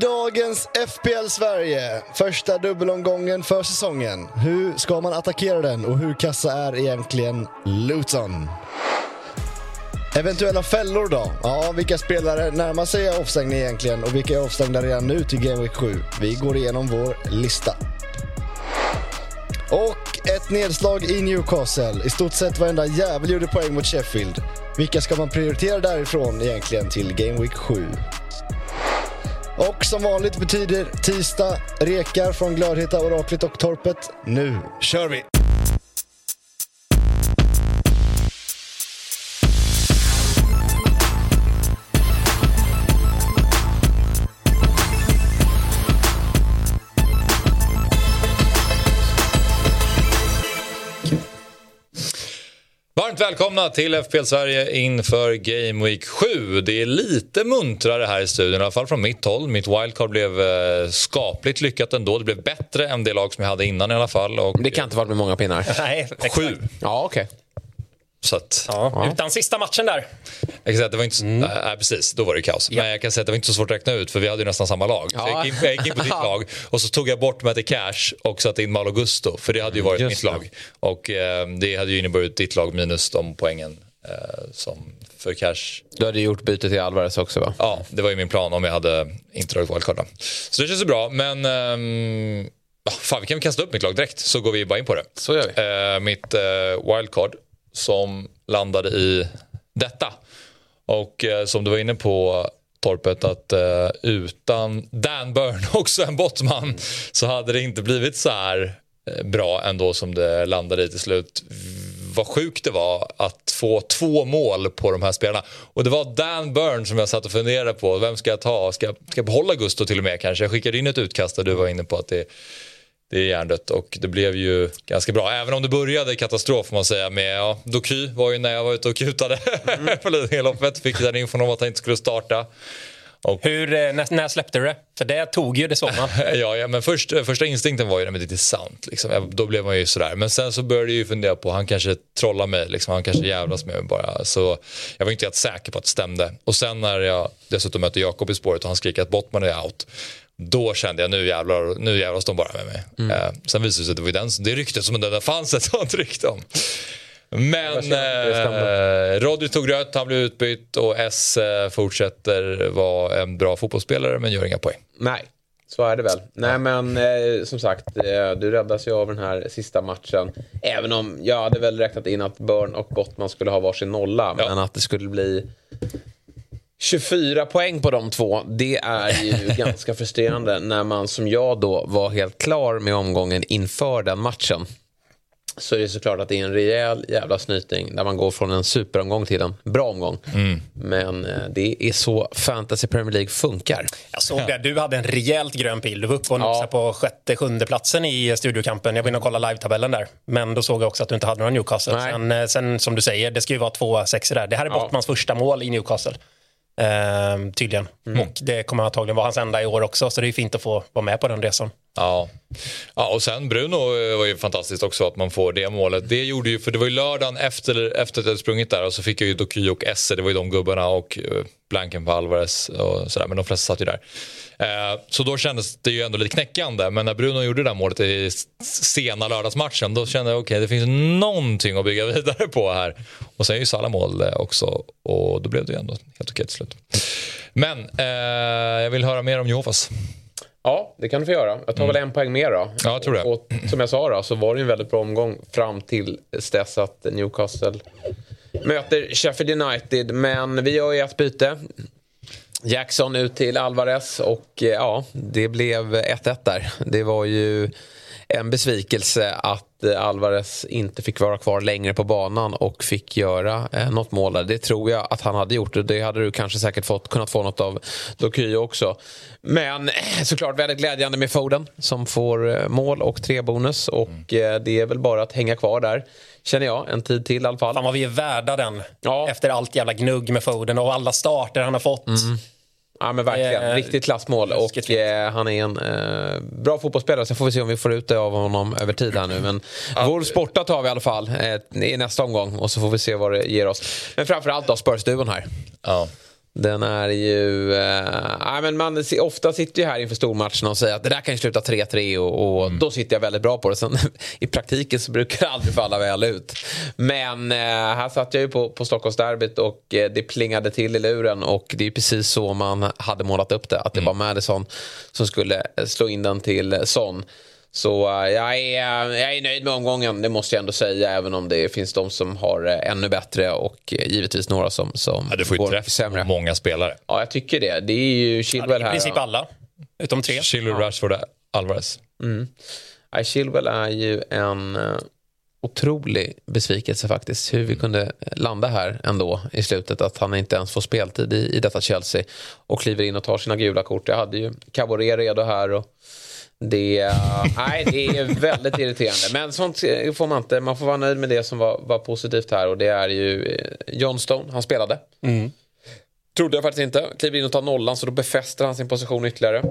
dagens FPL Sverige, första dubbelomgången för säsongen. Hur ska man attackera den och hur kassa är egentligen Luton? Eventuella fällor då? Ja, vilka spelare närmar sig avstängning egentligen och vilka är avstängda redan nu till Game Week 7? Vi går igenom vår lista. Och ett nedslag i Newcastle. I stort sett varenda jävel gjorde poäng mot Sheffield. Vilka ska man prioritera därifrån egentligen till Game Week 7? Och som vanligt betyder tisdag rekar från Glödheta, Oraklet och Torpet. Nu kör vi! Varmt välkomna till FPL Sverige inför Game Week 7. Det är lite muntrare här i studion, i alla fall från mitt håll. Mitt wildcard blev eh, skapligt lyckat ändå. Det blev bättre än det lag som jag hade innan i alla fall. Och, det kan inte varit med många pinnar. Nej, Sju. Ja, okej. Okay. Så att, ja, Utan sista matchen där. Jag kan säga att det var inte, mm. äh, precis, då var det kaos. Ja. Men jag kan säga att det var inte så svårt att räkna ut för vi hade ju nästan samma lag. Ja. Så jag, gick in, jag gick in på ditt lag och så tog jag bort Matti Cash och satte in Malo Gusto för det hade ju varit Just mitt lag. Och eh, det hade ju inneburit ditt lag minus de poängen eh, som för Cash. Du hade gjort byte till Alvarez också va? Ja, det var ju min plan om jag hade inte dragit wildcard. Så det känns ju bra men ehm, Fan, vi kan kasta upp mitt lag direkt så går vi bara in på det. Så gör vi. Eh, mitt eh, wildcard som landade i detta. Och eh, som du var inne på Torpet att eh, utan Dan Burn, också en bottman, så hade det inte blivit så här eh, bra ändå som det landade i till slut. Vad sjukt det var att få två mål på de här spelarna. Och det var Dan Burn som jag satt och funderade på. Vem ska jag ta? Ska jag, ska jag behålla Gusto till och med kanske? Jag skickade in ett utkast där du var inne på att det det är hjärndött och det blev ju ganska bra. Även om det började katastrof får man säga med, ja, Doky var ju när jag var ute och kutade mm. på Lidingöloppet. Fick den infon om att han inte skulle starta. Och... Hur, eh, när, när släppte du det? För det tog ju, det såg man. ja, ja, men först, första instinkten var ju, men det är sant. Liksom. Då blev man ju sådär. Men sen så började jag ju fundera på, han kanske trollar mig, liksom. han kanske jävlas med mig bara. Så jag var inte helt säker på att det stämde. Och sen när jag dessutom mötte Jakob i spåret och han skriker att Bottman är out. Då kände jag nu jävlar, nu jävlas de bara med mig. Mm. Eh, sen visade det sig att det var den, det ryktet som det fanns ett sånt rykte om. Men eh, Rodri tog rött, han blev utbytt och S eh, fortsätter vara en bra fotbollsspelare men gör inga poäng. Nej, så är det väl. Nej men eh, som sagt, eh, du räddas ju av den här sista matchen. Även om jag hade väl räknat in att Burn och Gottman skulle ha varsin nolla. Ja. Men att det skulle bli 24 poäng på de två, det är ju ganska frustrerande när man som jag då var helt klar med omgången inför den matchen. Så är det såklart att det är en rejäl jävla snyting där man går från en superomgång till en bra omgång. Mm. Men eh, det är så fantasy Premier League funkar. Jag såg det, du hade en rejält grön pil. Du var uppe och ja. på sjätte, sjunde platsen i studiokampen. Jag var inne och kollade live-tabellen där. Men då såg jag också att du inte hade några Newcastle. Sen, eh, sen, som du säger, det ska ju vara två sexor där. Det här är ja. Bottmans första mål i Newcastle. Eh, tydligen. Mm. Och det kommer antagligen vara hans enda i år också, så det är fint att få vara med på den resan. Ja. ja, och sen Bruno eh, var ju fantastiskt också att man får det målet. Det gjorde ju, för det var ju lördagen efter, efter att jag sprungit där och så fick jag ju Doky och Esse, det var ju de gubbarna och eh, Blanken på Alvarez och sådär, men de flesta satt ju där. Eh, så då kändes det ju ändå lite knäckande, men när Bruno gjorde det där målet i sena lördagsmatchen då kände jag okej, okay, det finns någonting att bygga vidare på här. Och sen är ju Salah mål eh, också och då blev det ju ändå helt okej till slut. Men eh, jag vill höra mer om Jofas. Ja, det kan du få göra. Jag tar mm. väl en poäng mer då. Ja, jag tror det. Och, som jag sa då, så var det en väldigt bra omgång fram till dess att Newcastle möter Sheffield United. Men vi gör ju ett byte. Jackson ut till Alvarez och eh, ja, det blev 1-1 där. Det var ju en besvikelse att eh, Alvarez inte fick vara kvar längre på banan och fick göra eh, något mål där. Det tror jag att han hade gjort och det hade du kanske säkert fått, kunnat få något av Doky också. Men eh, såklart väldigt glädjande med Foden som får mål och tre bonus och det är väl bara att hänga kvar där. Känner jag, en tid till i alla fall. Fan vad vi är värda den. Ja. Efter allt jävla gnugg med Foden och alla starter han har fått. Mm. Ja men verkligen, eh, riktigt klassmål och eh, han är en eh, bra fotbollsspelare. Sen får vi se om vi får ut det av honom över tid här nu. Men vår sporta tar vi i alla fall eh, i nästa omgång och så får vi se vad det ger oss. Men framförallt då Spurs-duon här. Ja. Den är ju... Äh, men man ofta sitter ju här inför stormatcherna och säger att det där kan ju sluta 3-3 och, och mm. då sitter jag väldigt bra på det. Sen i praktiken så brukar det aldrig falla väl ut. Men äh, här satt jag ju på, på Stockholmsderbyt och äh, det plingade till i luren och det är precis så man hade målat upp det. Att det mm. var Madison som skulle slå in den till Son. Så uh, jag, är, uh, jag är nöjd med omgången, det måste jag ändå säga. Även om det finns de som har uh, ännu bättre och givetvis några som, som ja, du får ju går träff sämre. många spelare. Ja, jag tycker det. Det är ju Chilwell ja, här. I princip alla, utom tre. Chilwell, ja. Rashford, Alvarez. Mm. Ja, Chilwell är ju en otrolig besvikelse faktiskt. Hur vi kunde landa här ändå i slutet. Att han inte ens får speltid i, i detta Chelsea. Och kliver in och tar sina gula kort. Jag hade ju Caboret redo här. Och det, nej, det är väldigt irriterande. Men sånt får man inte. Man får vara nöjd med det som var, var positivt här. Och det är ju eh, John Stone, han spelade. Mm. Trodde jag faktiskt inte. Kliver in och tar nollan så då befäster han sin position ytterligare.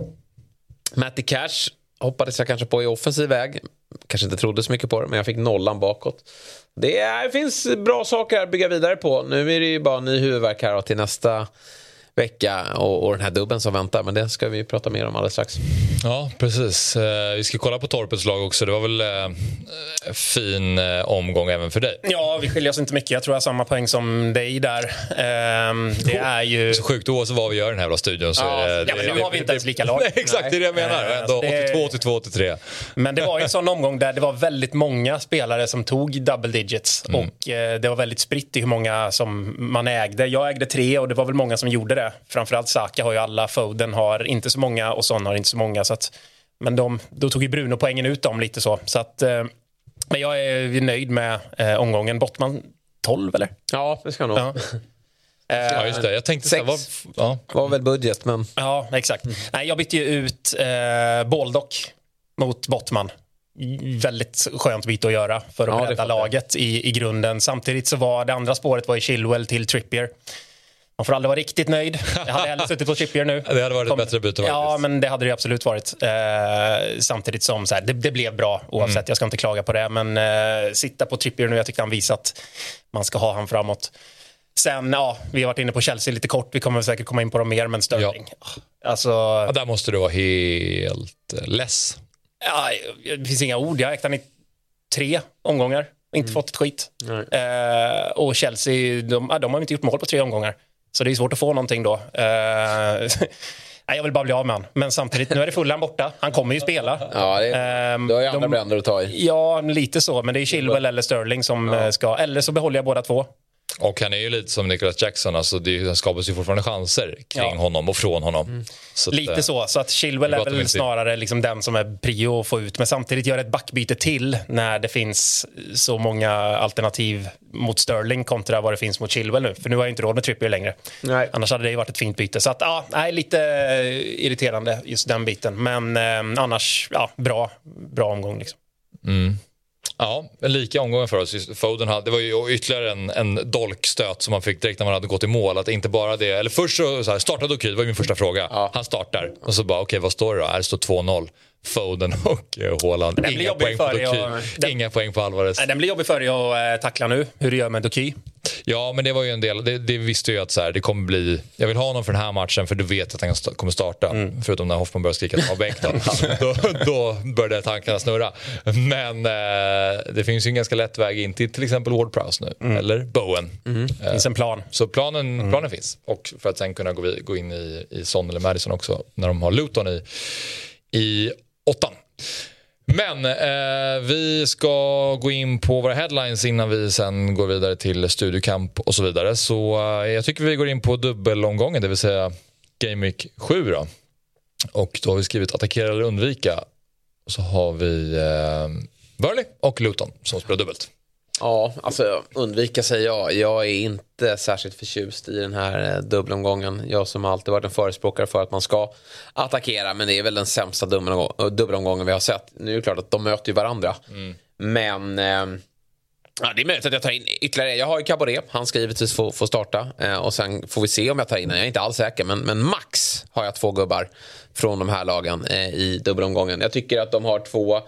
Matty Cash hoppades jag kanske på i offensiv väg. Kanske inte trodde så mycket på det, men jag fick nollan bakåt. Det, är, det finns bra saker att bygga vidare på. Nu är det ju bara ny huvudvärk här till nästa vecka och, och den här dubben som väntar. Men det ska vi prata mer om alldeles strax. Ja, precis. Eh, vi ska kolla på Torpets lag också. Det var väl eh, fin eh, omgång även för dig? Ja, vi skiljer oss inte mycket. Jag tror jag har samma poäng som dig där. Eh, det är ju... Så sjukt oavsett vad vi gör i den här studion så ja, det... Ja, men nu har vi inte ens lika lag. Nej, exakt, Nej. det är det jag menar. Ändå det... 82, 82, 83. Men det var ju en sån omgång där det var väldigt många spelare som tog double digits. Mm. Och eh, det var väldigt spritt i hur många som man ägde. Jag ägde tre och det var väl många som gjorde det. Framförallt Saka har ju alla, Foden har inte så många och Son har inte så många. Så att, men de, då tog ju Bruno poängen ut dem lite så. så att, eh, men jag är nöjd med eh, omgången. Bottman 12 eller? Ja, det ska nog. Ja. Ja, just det. Jag tänkte Sex var, ja. var väl budget, men... Ja, exakt. Mm. Nej, jag bytte ju ut eh, Baldock mot Bottman. Väldigt skönt byte att göra för att ja, rädda laget i, i grunden. Samtidigt så var det andra spåret var i Chilwell till Trippier. Man får aldrig vara riktigt nöjd. Jag hade hellre suttit på Trippier nu. Det hade varit Kom, ett bättre byte Ja, men det hade det absolut varit. Eh, samtidigt som så här, det, det, blev bra oavsett. Mm. Jag ska inte klaga på det. Men eh, sitta på Trippier nu, jag tyckte han visat att man ska ha han framåt. Sen, ja, vi har varit inne på Chelsea lite kort. Vi kommer säkert komma in på dem mer, men Sterling. Ja. Alltså, ja, där måste du vara helt less. Ja, det finns inga ord. Jag har ägt han i tre omgångar. Inte mm. fått ett skit. Eh, och Chelsea, de, de har inte gjort mål på tre omgångar. Så det är svårt att få någonting då. Uh, jag vill bara bli av med honom. Men samtidigt, nu är det Fulham borta. Han kommer ju spela. Ja, det är, um, du har ju andra bränder att ta i. Ja, lite så. Men det är Chilwell eller Sterling som ja. ska... Eller så behåller jag båda två. Och han är ju lite som Nicholas Jackson, alltså det skapas ju fortfarande chanser kring ja. honom och från honom. Mm. Så lite att, så, så att Chilwell är väl snarare liksom den som är prio att få ut. Men samtidigt gör ett backbyte till när det finns så många alternativ mot Sterling kontra vad det finns mot Chilwell nu. För nu har jag inte råd med Trippier längre. Nej. Annars hade det varit ett fint byte. Så att, ja, nej, lite irriterande just den biten. Men eh, annars, ja, bra, bra omgång liksom. Mm. Ja, en lika omgång för oss. Foden hade, det var ju ytterligare en, en dolkstöt som man fick direkt när man hade gått i mål. Att inte bara det, eller först så, så här, startade Doky, det var min första fråga. Ja. Han startar och så bara, okej okay, vad står det då? Det står 2-0. Foden och uh, Haaland. Inga poäng på Doky. Inga poäng på Alvarez. Den blir jobbig för dig att uh, tackla nu, hur du gör med Doky. Ja, men det var ju en del. Det, det visste ju att så här, det kommer bli... Jag vill ha honom för den här matchen för du vet att han kommer starta. Mm. Förutom när Hoffman börjar skrika har bänk då, då började tankarna snurra. Men eh, det finns ju en ganska lätt väg in till till exempel Ward Prowse nu. Mm. Eller Bowen. Mm. Det finns en plan. Så planen, mm. planen finns. Och för att sen kunna gå, gå in i, i Son eller Madison också när de har Luton i, i åttan. Men eh, vi ska gå in på våra headlines innan vi sen går vidare till studiokamp och så vidare. Så eh, jag tycker vi går in på dubbelomgången, det vill säga Game Week 7. Då. Och då har vi skrivit attackera eller undvika. Och så har vi eh, Burley och Luton som spelar dubbelt. Ja, alltså undvika säger jag. Jag är inte särskilt förtjust i den här eh, dubbelomgången. Jag som alltid varit en förespråkare för att man ska attackera. Men det är väl den sämsta dubbelomgången vi har sett. Nu är det klart att de möter ju varandra. Mm. Men eh, ja, det är möjligt att jag tar in ytterligare. Jag har ju Caboret. Han ska givetvis få, få starta. Eh, och sen får vi se om jag tar in Jag är inte alls säker. Men, men max har jag två gubbar från de här lagen eh, i dubbelomgången. Jag tycker att de har två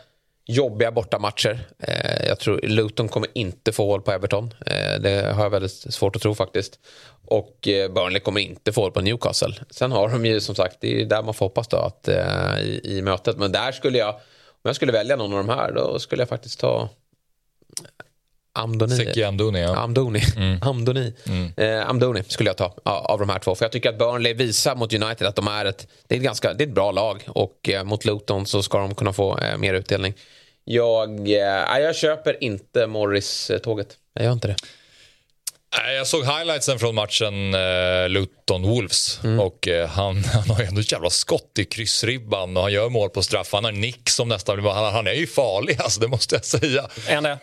jobbiga bortamatcher. Eh, jag tror Luton kommer inte få hål på Everton. Eh, det har jag väldigt svårt att tro faktiskt. Och eh, Burnley kommer inte få hål på Newcastle. Sen har de ju som sagt, det är där man får hoppas då att, eh, i, i mötet. Men där skulle jag, om jag skulle välja någon av de här då skulle jag faktiskt ta Amdoni. Seki Amdoni, ja. Amdoni. Mm. Amdoni. Mm. Eh, Amdoni skulle jag ta av de här två. För jag tycker att Burnley visar mot United att de är ett, det är ett, ganska, det är ett bra lag. Och eh, mot Luton så ska de kunna få eh, mer utdelning. Jag, jag köper inte Morris-tåget. Jag gör inte det. Jag såg highlightsen från matchen eh, Luton-Wolves. Mm. Och eh, han, han har ju ändå ett jävla skott i kryssribban och han gör mål på straff. Han har nick som nästan han, han är ju farlig, alltså, det måste jag säga. Är det?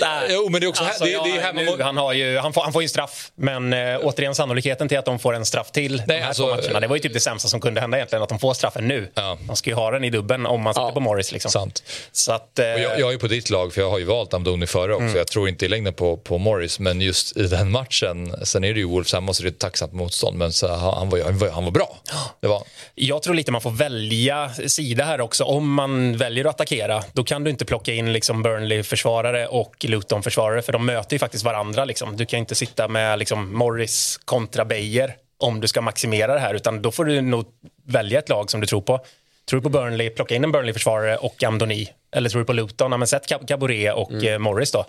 Nej. Jo, men det är också alltså, det, det är hemma nu, han, har ju, han, får, han får ju straff, men äh, återigen sannolikheten till att de får en straff till Nej, de här alltså, två matcherna. Det var ju typ det sämsta som kunde hända egentligen, att de får straffen nu. Ja. De ska ju ha den i dubben om man sitter ja. på Morris. Liksom. Sant. Så att, äh, jag, jag, är på ditt lag, för jag har ju valt Amdoni före också. Mm. Jag tror inte i längden på, på Morris, men just i den matchen, sen är det ju Wolves hemma så det är ett tacksamt motstånd, men så, han, var, han, var, han var bra. Det var. Jag tror lite man får välja sida här också. Om man väljer att attackera, då kan du inte plocka in liksom Burnley-försvarare och Luton-försvarare försvarare för de möter ju faktiskt varandra. Liksom. Du kan inte sitta med liksom, Morris kontra Beijer om du ska maximera det här utan då får du nog välja ett lag som du tror på. Tror du på Burnley, plocka in en Burnley-försvarare och Amdoni. Eller tror du på Luton, ja, men sätt Caboret och mm. Eh, Morris då.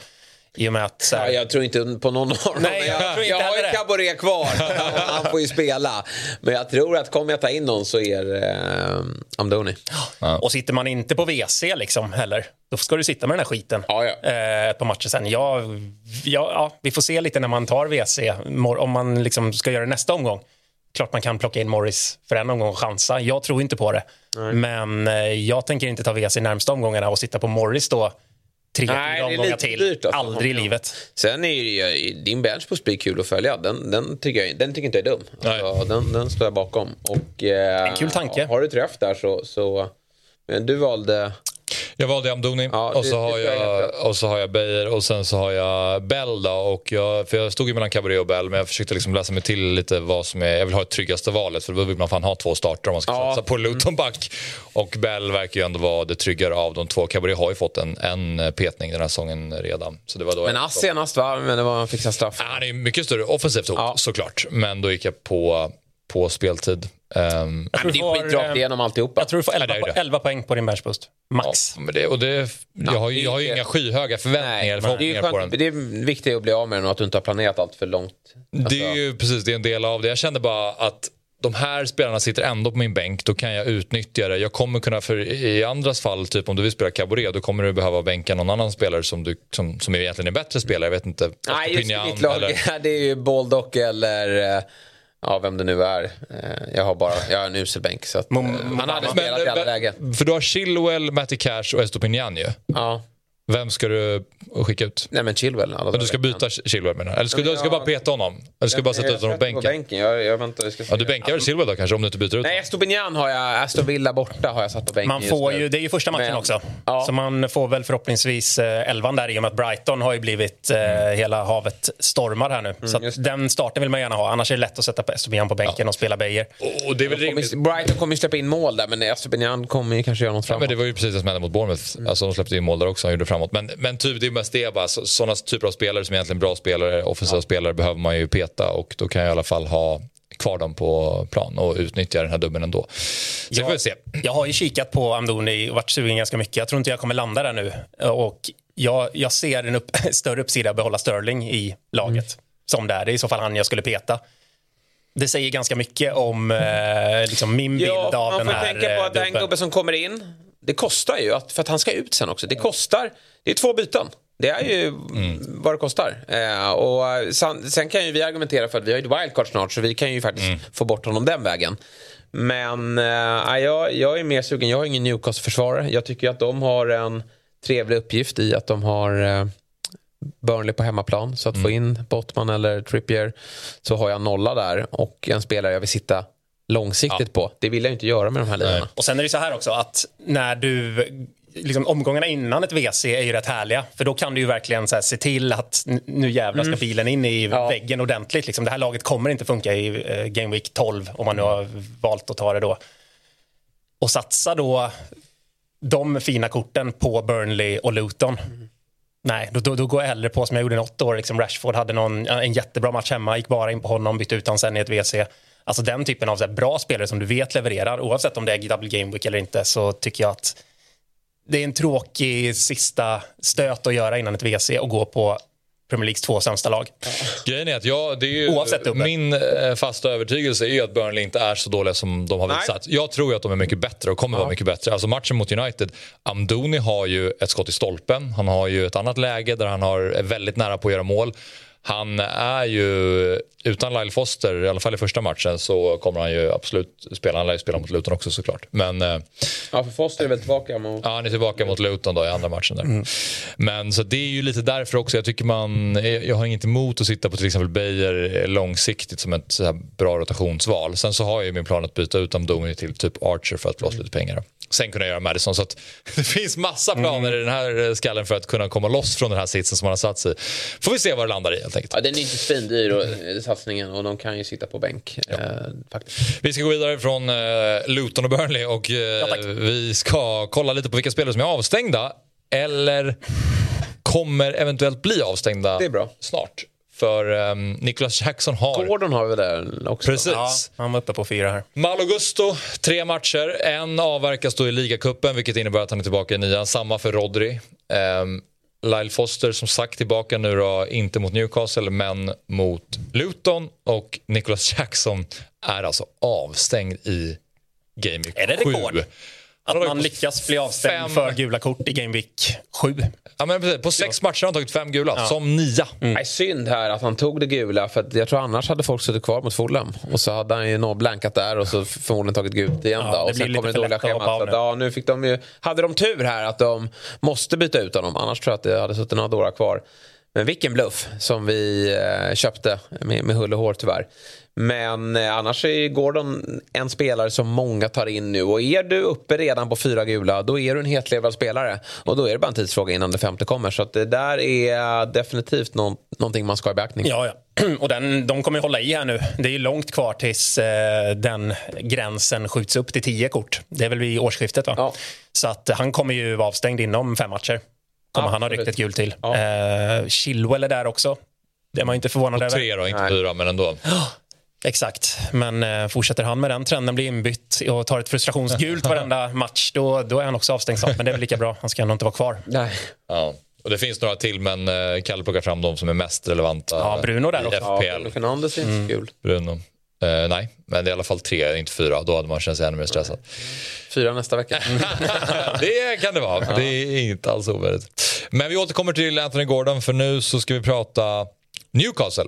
I och med att, så här... ja, jag tror inte på någon av dem. Nej, jag, jag, jag har ju Caboret kvar. Han får ju spela. Men jag tror att kommer jag ta in någon så är det eh, Amdoni. Ja. Och sitter man inte på WC liksom heller, då ska du sitta med den här skiten ja, ja. Eh, på matchen sen. Ja, ja, vi får se lite när man tar WC, om man liksom ska göra det nästa omgång. Klart man kan plocka in Morris för en omgång och chansa. Jag tror inte på det. Nej. Men eh, jag tänker inte ta WC närmsta omgångarna och sitta på Morris då tre, fyra omgångar till. Dyrt, alltså. Aldrig i livet. Sen är ju din benchboost blir kul att följa. Den, den, tycker, jag, den tycker inte jag är dum. Alltså, den, den står jag bakom. Och, eh, en kul tanke. Har du träff där så... så men du valde... Jag valde Amdoni ja, och, så har jag, och så har jag Beijer och sen så har jag Bell då. Och jag, för jag stod ju mellan Cabaret och Bell men jag försökte liksom läsa mig till lite vad som är, jag vill ha ett tryggaste valet för då vill man fan ha två starter om man ska ja. satsa på Luton back. Och Bell verkar ju ändå vara det tryggare av de två. Cabaret har ju fått en, en petning den här säsongen redan. Så det var då men Ass senast va? Men det var han fixade straff. Han är mycket större offensivt hot ja. såklart. Men då gick jag på, på speltid. Um, jag tror det är skitrakt eh, igenom alltihopa. Jag tror du får 11, ja, 11 poäng på din benchboost. Max. Ja, men det, och det, jag, har, ju, jag har ju inga skyhöga förväntningar nej, det, är på den. det är viktigt att bli av med den och att du inte har planerat allt för långt. Alltså. Det är ju precis det är en del av det. Jag kände bara att de här spelarna sitter ändå på min bänk, då kan jag utnyttja det. Jag kommer kunna, för i andras fall, typ om du vill spela Caboret, då kommer du behöva bänka någon annan spelare som, du, som, som egentligen är bättre spelare. Jag vet inte. Nej, just i mitt lag, eller... det är ju Baldock eller eh, Ja, vem det nu är. Eh, jag har bara jag har en usel bänk. Så att, mm, han hade spelat i alla lägen. För du har Chilwell, Matty Cash och Estopinian ju. Ja. Vem ska du skicka ut? Nej men Chilwell. Men du ska byta Chilwell menar Eller ska du ska bara peta honom? Eller ska du bara sätta ut honom på bänken? bänken. Jag, jag väntar, jag ska ja, du bänkar väl Chilwell då kanske om du inte byter ut Nej, Estopinian har jag, Aston Villa borta har jag satt på bänken man får ju, Det är ju första matchen men, också. Ja. Så man får väl förhoppningsvis eh, elvan där i och med att Brighton har ju blivit eh, mm. hela havet stormar här nu. Mm, så den starten vill man gärna ha. Annars är det lätt att sätta Estopinian på bänken ja. och spela Beijer. Och det är väl rimligt. Brighton kommer ju släppa in mål där men Estopinian kommer ju kanske göra något framåt. Ja, men det var ju precis det som hände mot Bournemouth. Mm. Alltså, de släppte in mål där också, han gjorde framåt. Men, men typ, det är mest det bara. Sådana typer av spelare som egentligen bra spelare, offensiva ja. spelare behöver man ju peta och då kan jag i alla fall ha kvar dem på plan och utnyttja den här dubben ändå. Så jag, får vi se. Jag har ju kikat på Amdoni och varit sugen ganska mycket. Jag tror inte jag kommer landa där nu. Och jag, jag ser en upp, större uppsida att behålla Sterling i laget. Mm. Som det är. Det är i så fall han jag skulle peta. Det säger ganska mycket om eh, liksom min bild ja, av den här Man får tänka på att det är en gubbe som kommer in. Det kostar ju, att, för att han ska ut sen också. Det kostar, det är två byten. Det är ju mm. vad det kostar. Eh, och sen, sen, kan ju vi argumentera för att vi har ett wildcard snart så vi kan ju faktiskt mm. få bort honom den vägen. Men eh, jag, jag är mer sugen. Jag har ingen Newcastle-försvarare. Jag tycker att de har en trevlig uppgift i att de har eh, Burnley på hemmaplan. Så att mm. få in Bottman eller Trippier så har jag nolla där och en spelare jag vill sitta långsiktigt ja. på. Det vill jag inte göra med de här linorna. Och sen är det så här också att när du liksom, omgångarna innan ett WC är ju rätt härliga. För då kan du ju verkligen så här, se till att nu jävlar ska mm. bilen in i ja. väggen ordentligt. Liksom. Det här laget kommer inte funka i uh, Game Week 12 om man nu har valt att ta det då. Och satsa då de fina korten på Burnley och Luton. Mm. Nej, då, då, då, går jag hellre på som jag gjorde i åtta år. Liksom Rashford hade någon, en jättebra match hemma, gick bara in på honom, bytte ut honom sen i ett WC. Alltså den typen av så här, bra spelare som du vet levererar, oavsett om det är double game week eller inte, så tycker jag att det är en tråkig sista stöt att göra innan ett WC och gå på Premier Leagues två sämsta lag. Grejen är att jag, det är ju, min eh, fasta övertygelse är att Burnley inte är så dåliga som de har visat. Jag tror att de är mycket bättre och kommer ja. vara mycket bättre. Alltså matchen mot United, Amdoni har ju ett skott i stolpen. Han har ju ett annat läge där han har, är väldigt nära på att göra mål. Han är ju, utan Lyle Foster, i alla fall i första matchen, så kommer han ju absolut spela. Han lär ju spela mot Luton också såklart. Men, eh, ja, för Foster är väl tillbaka mot... Ja, han är tillbaka mot Luton då i andra matchen där. Mm. Men så det är ju lite därför också. Jag tycker man, jag har inget emot att sitta på till exempel Beijer långsiktigt som ett så här bra rotationsval. Sen så har jag ju min plan att byta ut Amdouni till typ Archer för att få loss lite pengar sen kunna göra Madison. Så det finns massa planer mm. i den här skallen för att kunna komma loss från den här sitsen som man har satt sig Får vi se vad det landar i helt enkelt. Ja, den är inte svindyr eh, satsningen och de kan ju sitta på bänk. Ja. Eh, faktiskt. Vi ska gå vidare från eh, Luton och Burnley och eh, ja, vi ska kolla lite på vilka spelare som är avstängda eller kommer eventuellt bli avstängda snart. För um, Nicholas Jackson har... Gordon har vi där också. Precis. Ja, han var uppe på fyra här. Malo Gusto, tre matcher. En avverkas då i ligacupen vilket innebär att han är tillbaka i nian. Samma för Rodri. Um, Lyle Foster som sagt tillbaka nu då, inte mot Newcastle men mot Luton. Och Nicholas Jackson är alltså avstängd i Game Week 7. Är det rekord? Att man lyckas bli avstängd fem... för gula kort i Game Week 7. Ja, men precis. På sex matcher har han tagit fem gula, ja. som nia. Mm. Är synd här att han tog det gula, för jag tror annars hade folk suttit kvar mot Fulham. Och så hade han ju blankat där och så förmodligen tagit gult igen. Ja, och sen kommer det dåliga schemat. Så ja, nu fick de ju, hade de tur här att de måste byta ut honom, annars tror jag att det hade suttit några dårar kvar. Men vilken bluff som vi eh, köpte med, med hull och hår tyvärr. Men eh, annars är Gordon en spelare som många tar in nu. Och är du uppe redan på fyra gula, då är du en hetlevrad spelare. Och då är det bara en tidsfråga innan det femte kommer. Så det där är definitivt någon, någonting man ska ha i beaktning. Ja, ja. Och den, de kommer hålla i här nu. Det är långt kvar tills eh, den gränsen skjuts upp till tio kort. Det är väl vid årsskiftet va? Ja. Så att han kommer ju vara avstängd inom fem matcher. Kommer han ha riktigt gult till. Ja. Eh, Chilwell är där också. Det är man inte förvånad över. Tre då, inte fyra men ändå. Exakt, men eh, fortsätter han med den trenden, blir inbytt och tar ett frustrationsgult varenda match, då, då är han också avstängd Men det är väl lika bra, han ska ändå inte vara kvar. Nej. Ja. Och det finns några till, men eh, Kalle plockar fram de som är mest relevanta ja, Bruno där i också. FPL. Ja, Bruno Fernandes är inte mm. kul. Bruno. Eh, nej, men det är i alla fall tre, inte fyra. Då hade man känt sig ännu mer stressad. Fyra nästa vecka. det kan det vara. Ja. Det är inte alls ovärdigt. Men vi återkommer till Anthony Gordon, för nu så ska vi prata Newcastle.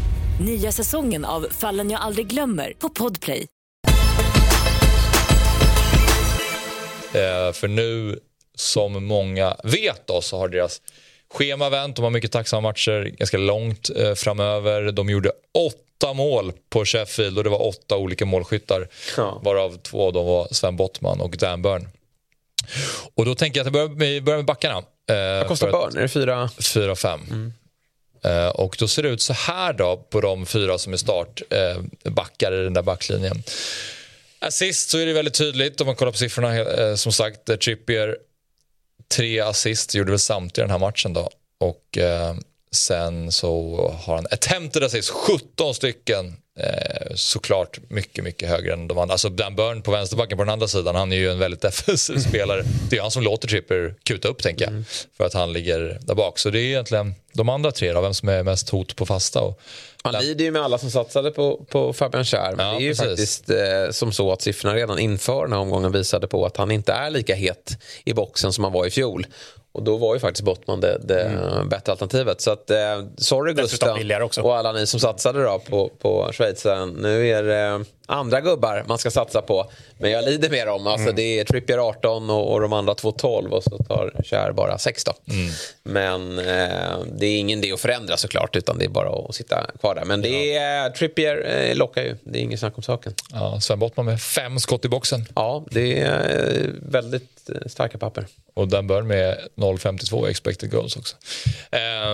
Nya säsongen av Fallen jag aldrig glömmer på Podplay. Eh, för nu, som många vet då, så har deras schema vänt. De har mycket tacksamma matcher ganska långt eh, framöver. De gjorde åtta mål på Sheffield och det var åtta olika målskyttar. Ja. Varav två av dem var Sven Bottman och Dan Burn. Och då tänker jag att vi börjar med backarna. Eh, Vad kostar Burn? Är det fyra? Fyra, fem. Mm. Uh, och då ser det ut så här då på de fyra som är startbackar eh, uh, i den där backlinjen. Assist så är det väldigt tydligt om man kollar på siffrorna. Uh, som sagt, Trippier tre assist gjorde väl samtliga den här matchen då. Och sen så har han attempted assist, 17 stycken. Eh, såklart mycket, mycket högre än de andra. Alltså Dan Burn på vänsterbacken på den andra sidan, han är ju en väldigt defensiv spelare. Det är han som låter Tripper kuta upp, tänker jag. Mm. För att han ligger där bak. Så det är egentligen de andra tre då, vem som är mest hot på fasta. Och, han lider ju med alla som satsade på, på Fabian Schär. Men ja, det är ju precis. faktiskt eh, som så att siffrorna redan inför den här omgången visade på att han inte är lika het i boxen som han var i fjol. Och då var ju faktiskt Bottman det, det mm. bättre alternativet. Så att, eh, sorry Gustav och alla ni som satsade då på, på schweizaren. Nu är det andra gubbar man ska satsa på. Men jag lider med dem. Alltså, mm. Det är Trippier 18 och, och de andra två 12 och så tar Kär bara 6 då. Mm. Men eh, det är ingen idé att förändra såklart utan det är bara att sitta kvar där. Men det är. Trippier eh, lockar ju. Det är inget snack om saken. Ja, Sven Bottman med fem skott i boxen. Ja, det är eh, väldigt eh, starka papper. Och den bör med 0,52 expected goals också.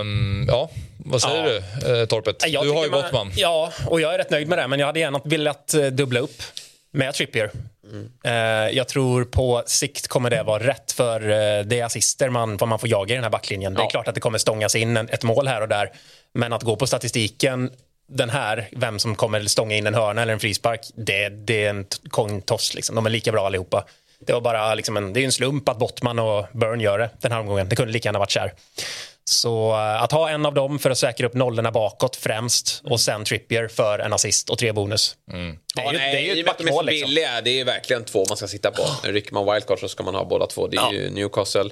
Um, ja, vad säger ja. du, eh, Torpet? Jag du har ju Bottman. Ja, och jag är rätt nöjd med det. Men jag hade gärna velat eh, dubbla upp med Trippier. Mm. Jag tror på sikt kommer det vara rätt för uh, det är assister man, man får jaga i den här backlinjen. Ja. Det är klart att det kommer stångas in ett mål här och där. Men att gå på statistiken den här, vem som kommer stånga in en hörna eller en frispark, det, det är en coin toss. Liksom. De är lika bra allihopa. Det var bara liksom en, det är en slump att Bottman och Burn gör det den här omgången. Det kunde lika gärna varit kär. Så uh, att ha en av dem för att säkra upp nollorna bakåt främst och sen Trippier för en assist och tre bonus. Mm. Det är ju, nej, det är ju ett backmål. De är så liksom. billiga, det är verkligen två man ska sitta på. Rycker man wildcard så ska man ha båda två. Det är ja. ju Newcastle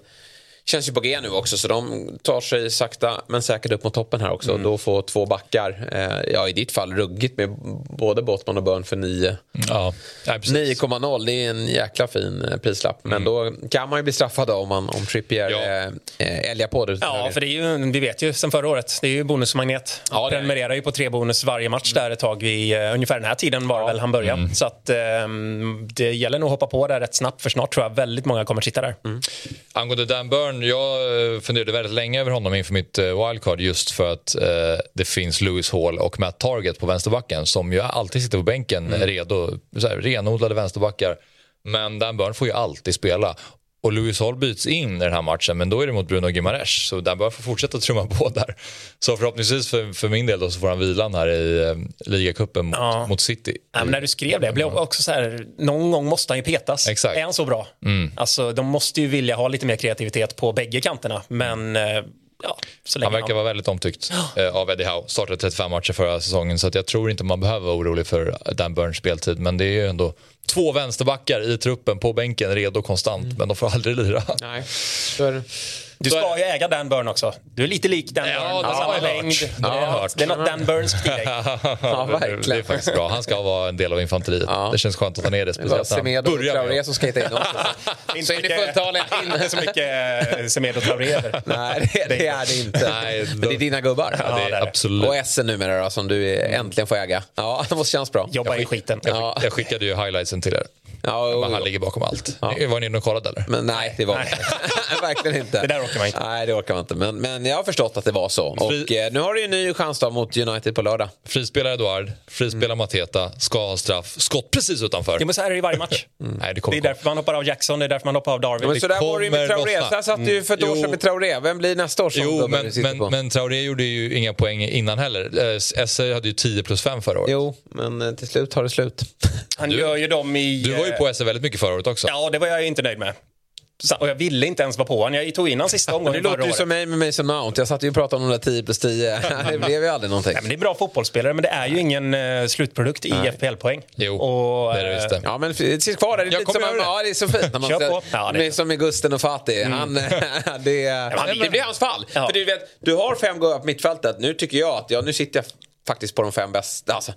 känns ju på G nu också så de tar sig sakta men säkert upp mot toppen här också. Mm. Då får två backar, eh, ja i ditt fall ruggigt med både Bottman och Börn för 9. Ja, 9,0 det är en jäkla fin eh, prislapp. Men mm. då kan man ju bli straffad om, man, om Trippier ja. eh, eh älgar på det. Ja, för det är ju, vi vet ju sen förra året, det är ju bonusmagnet. Ja, Prenumererar ju på tre bonus varje match där ett tag. Vid, uh, ungefär den här tiden var ja. väl han började. Mm. Så att um, det gäller nog att hoppa på där rätt snabbt för snart tror jag väldigt många kommer sitta där. Mm. Angående Dan Burn Byrne, jag eh, funderade väldigt länge över honom inför mitt eh, wildcard just för att eh, det finns Lewis Hall och Matt Target på vänsterbacken som ju alltid sitter på bänken mm. redo, så här, renodlade vänsterbackar. Men Dan Burn får ju alltid spela och Louis Hall byts in i den här matchen men då är det mot Bruno Gimares så den bör få fortsätta trumma på där. Så förhoppningsvis för, för min del då så får han vilan här i eh, ligacupen mot, ja. mot City. Ja, men när du skrev det, jag blev också så här, någon gång måste han ju petas. Exakt. Är han så bra? Mm. Alltså, de måste ju vilja ha lite mer kreativitet på bägge kanterna men eh, Ja, han verkar vara väldigt omtyckt eh, av Eddie Howe. Startade 35 matcher förra säsongen så att jag tror inte man behöver vara orolig för Dan Burns speltid. Men det är ju ändå två vänsterbackar i truppen på bänken redo konstant mm. men de får aldrig lira. Nej, du ska ju äga Dan Burn också. Du är lite lik Dan ja, Burn. Samma längd. Det, är, det är något Dan Burns i dig. ja, verkligen. Det är faktiskt bra. Han ska vara en del av infanteriet. Ja. Det känns skönt att ta ner det. Speciellt han börjar med. som ska in också. så är ni fulltaliga. Inte så mycket eh, Semedo Traoré Nej, det, det, är det inte. Nej, Men det är dina gubbar. Ja, det är absolut. Och Essen numera då, som du äntligen får äga. Ja, det måste kännas bra. Jobba i skiten. Jag, jag skickade ju highlightsen till er. Ja, men han ligger bakom allt. Ja. Var ni inne och kollade eller? Men, nej, det var verkligen inte. Det där orkar man inte. Nej, det orkar man inte. Men, men jag har förstått att det var så. Fri... Och eh, nu har du ju en ny chans då mot United på lördag. Frispelare Eduard, frispelare mm. Mateta, ska ha straff, skott precis utanför. Ja, men så här är det i varje match. Mm. Nej, det, det är därför man hoppar av Jackson, det är därför man hoppar av Darwin. Men så där var det ju med Traoré. Så satt du ju för ett år sedan med Traoré. Vem blir nästa år som Jo, men, men, men Traoré gjorde ju inga poäng innan heller. Eh, SE hade ju 10 plus 5 förra året. Jo, men eh, till slut har det slut. Han du, gör ju dem i... Du var ju på SE väldigt mycket förra året också. Ja, det var jag inte nöjd med. Och jag ville inte ens vara på honom. Jag tog in honom sista omgången Det låter ju som mig med Mason Mount. Jag satt ju och pratade om de där 10 plus 10. det blev ju aldrig någonting. Nej, men det är bra fotbollsspelare, men det är ju ingen uh, slutprodukt i FPL-poäng. Jo, och, det är det visst det. Ja, men det sitter kvar där. Det är, lite som, ja, det är så fint när man ser, ja, det som med Gusten och Fatih. Mm. Han, det, ja, det blir hans fall. Ja. För du, vet, du har fem gubbar på mittfältet. Nu tycker jag att, ja, nu sitter jag faktiskt på de fem bästa. Alltså,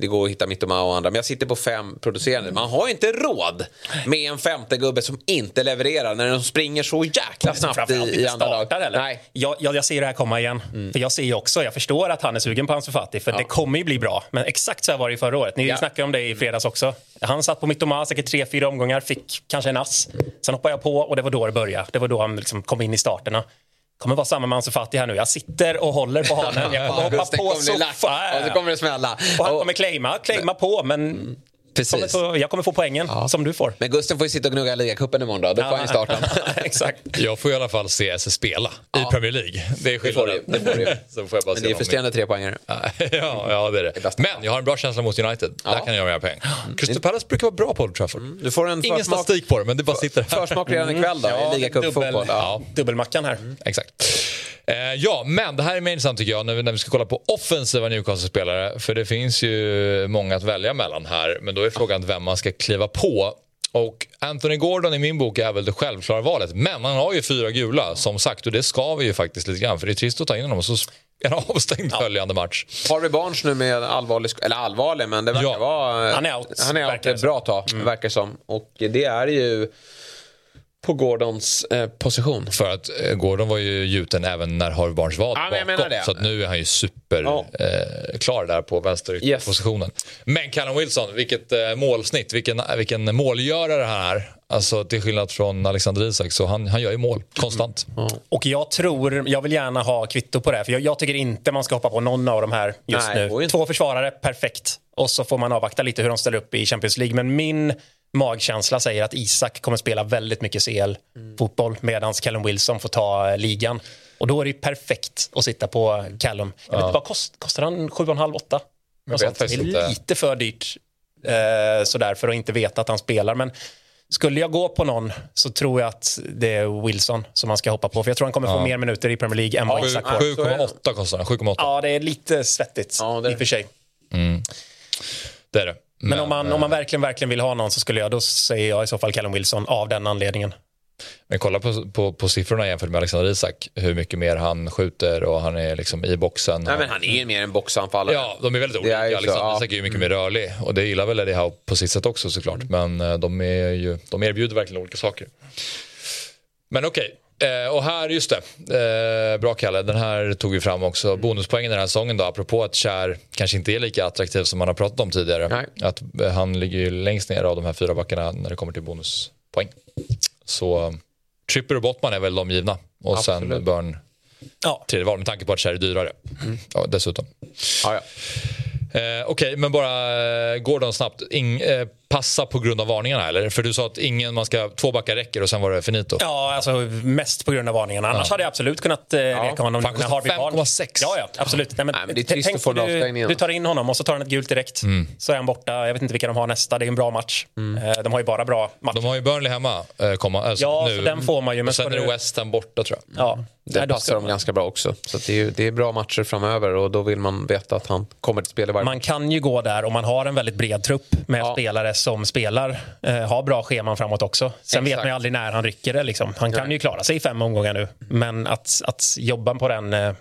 det går att hitta Mittoma och andra, men jag sitter på fem producerande. Man har inte råd med en femte gubbe som inte levererar när de springer så jäkla snabbt i, i andra lag. Eller? Nej. Jag, jag, jag ser det här komma igen. Mm. För jag ser ju också, jag förstår att han är sugen på Ansu Fati, för ja. det kommer ju bli bra. Men exakt så här var det i förra året. Ni ja. snackade om det i fredags också. Han satt på Mittoma säkert tre, fyra omgångar, fick kanske en ass. Sen hoppade jag på och det var då det började. Det var då han liksom kom in i starterna kommer vara samma med Ansu Fati här nu. Jag sitter och håller på hanen. Jag kommer hoppa på soffan. Och så kommer det smälla. Och han kommer claima, claima på. Men. Precis. Kommer få, jag kommer få poängen ja. som du får. Men Gusten får ju sitta och gnugga ligacupen imorgon då. Då får han starta. Exakt. Jag får i alla fall se SS spela ja. i Premier League. Det är skillnaden. Det får du. Så får jag bara Men det är frustrerande tre poängare. ja, ja, det är det. det Men jag har en bra känsla mot United. Ja. Där kan jag göra pengar. Mm. Crystal Palace brukar vara bra på Old Trafford. Mm. Du får en Ingen statistik på det, men det bara sitter här. Försmak redan ikväll då, mm. i ligacupfotboll. Ja. Dubbelmackan här. Mm. Exakt. Eh, ja, men det här är mer intressant tycker jag när vi, när vi ska kolla på offensiva Newcastle-spelare. För det finns ju många att välja mellan här. Men då är frågan vem man ska kliva på. Och Anthony Gordon i min bok är väl det självklara valet. Men han har ju fyra gula som sagt och det ska vi ju faktiskt lite grann för det är trist att ta in honom och så Är han avstängd följande match? Harvey Barnes nu med allvarlig, eller allvarlig, men det verkar Ja. vara... Han är out, Han är out verkar det ett bra tag, verkar som. Och det är ju på Gordons eh, position. För att eh, Gordon var ju gjuten även när Harvey Barnes var Ja, bakom. Så att nu är han ju super Ja. eh, klar där på vänsterpositionen. Men Callum Wilson, vilket eh, målsnitt, vilken, vilken målgörare han är. Alltså till skillnad från Alexander Isak så han, han gör ju mål konstant. Och jag tror, jag vill gärna ha kvitto på det. För jag, jag tycker inte man ska hoppa på någon av de här just Nej, nu. Två försvarare, perfekt. Och så får man avvakta lite hur de ställer upp i Champions League. Men min magkänsla säger att Isak kommer spela väldigt mycket CL-fotboll medan Callum Wilson får ta eh, ligan. Och då är det ju perfekt att sitta på Callum. Jag vet vad kost, kostar han? 7,5, 8? Jag Något vet sånt. Det faktiskt är inte. lite för dyrt eh, sådär för att inte veta att han spelar. Men skulle jag gå på någon så tror jag att det är Wilson som man ska hoppa på. För jag tror han kommer få mer minuter i Premier League än vad Ja, Isak får. 7,8 kostar. 7,8. Ja, det är lite svettigt Ja, det- i och för sig. Det är det. Men, om, man, om man verkligen, verkligen vill ha någon så skulle jag, då säger jag i så fall Callum Wilson av den anledningen. Men kolla på, på, på siffrorna jämfört med Alexander Isak. Hur mycket mer han skjuter och han är liksom i boxen. Nej, men han är ju mer en boxanfallare. Ja, de är väldigt olika. är Alexander ja. Isak är ju mycket mer rörlig och det gillar väl Eddie Howe på sitt sätt också såklart. Men eh, de, är ju, de erbjuder verkligen olika saker. Men okej, eh, och här, just det. Eh, bra Kalle, den här tog vi fram också. Bonuspoängen den här säsongen då, apropå att Kär kanske inte är lika attraktiv som man har pratat om tidigare. Nej. Att eh, han ligger ju längst ner av de här fyra backarna när det kommer till bonuspoäng. Så eh, Tripper och Bottman är väl de givna. Och sen Absolut. Burn Ja, tredje val med tanke på att Kär är dyrare. Ja, dessutom. Ja, ja. Eh, Okej, men bara eh, Gordon snabbt. Eh, passa på grund av varningarna eller? För du sa att ingen, man ska, två backar räcker och sen var det finito. ja alltså mest på grund av varningarna. Annars hade jag absolut kunnat eh, reka honom Fan, med kostar Harvey Barnes. 5,6. Ja, ja, absolut. Nej, men, Nej, men det är trist att få du, du tar in honom och så tar han ett gult direkt. Så är han borta. Jag vet inte vilka de har nästa. Det är en bra match. Eh, De har ju bara bra matcher. De har ju Burnley hemma. Eh, komma, alltså, Ja, nu. så den får man ju. Men och sen är det du- West Ham borta tror jag. Ja, Det Nej, passar dem ganska bra också. Så att det, är, ju- det är bra matcher framöver och då vill man veta att han kommer till spel i varje Man kan ju gå där om man har en väldigt bred trupp med Ja. spelare som spelar, eh, har bra scheman framåt också. Sen vet Exakt. man ju aldrig när han rycker det. Liksom. Han kan ju klara sig i fem omgångar nu. Men att, att jobba på den, eh,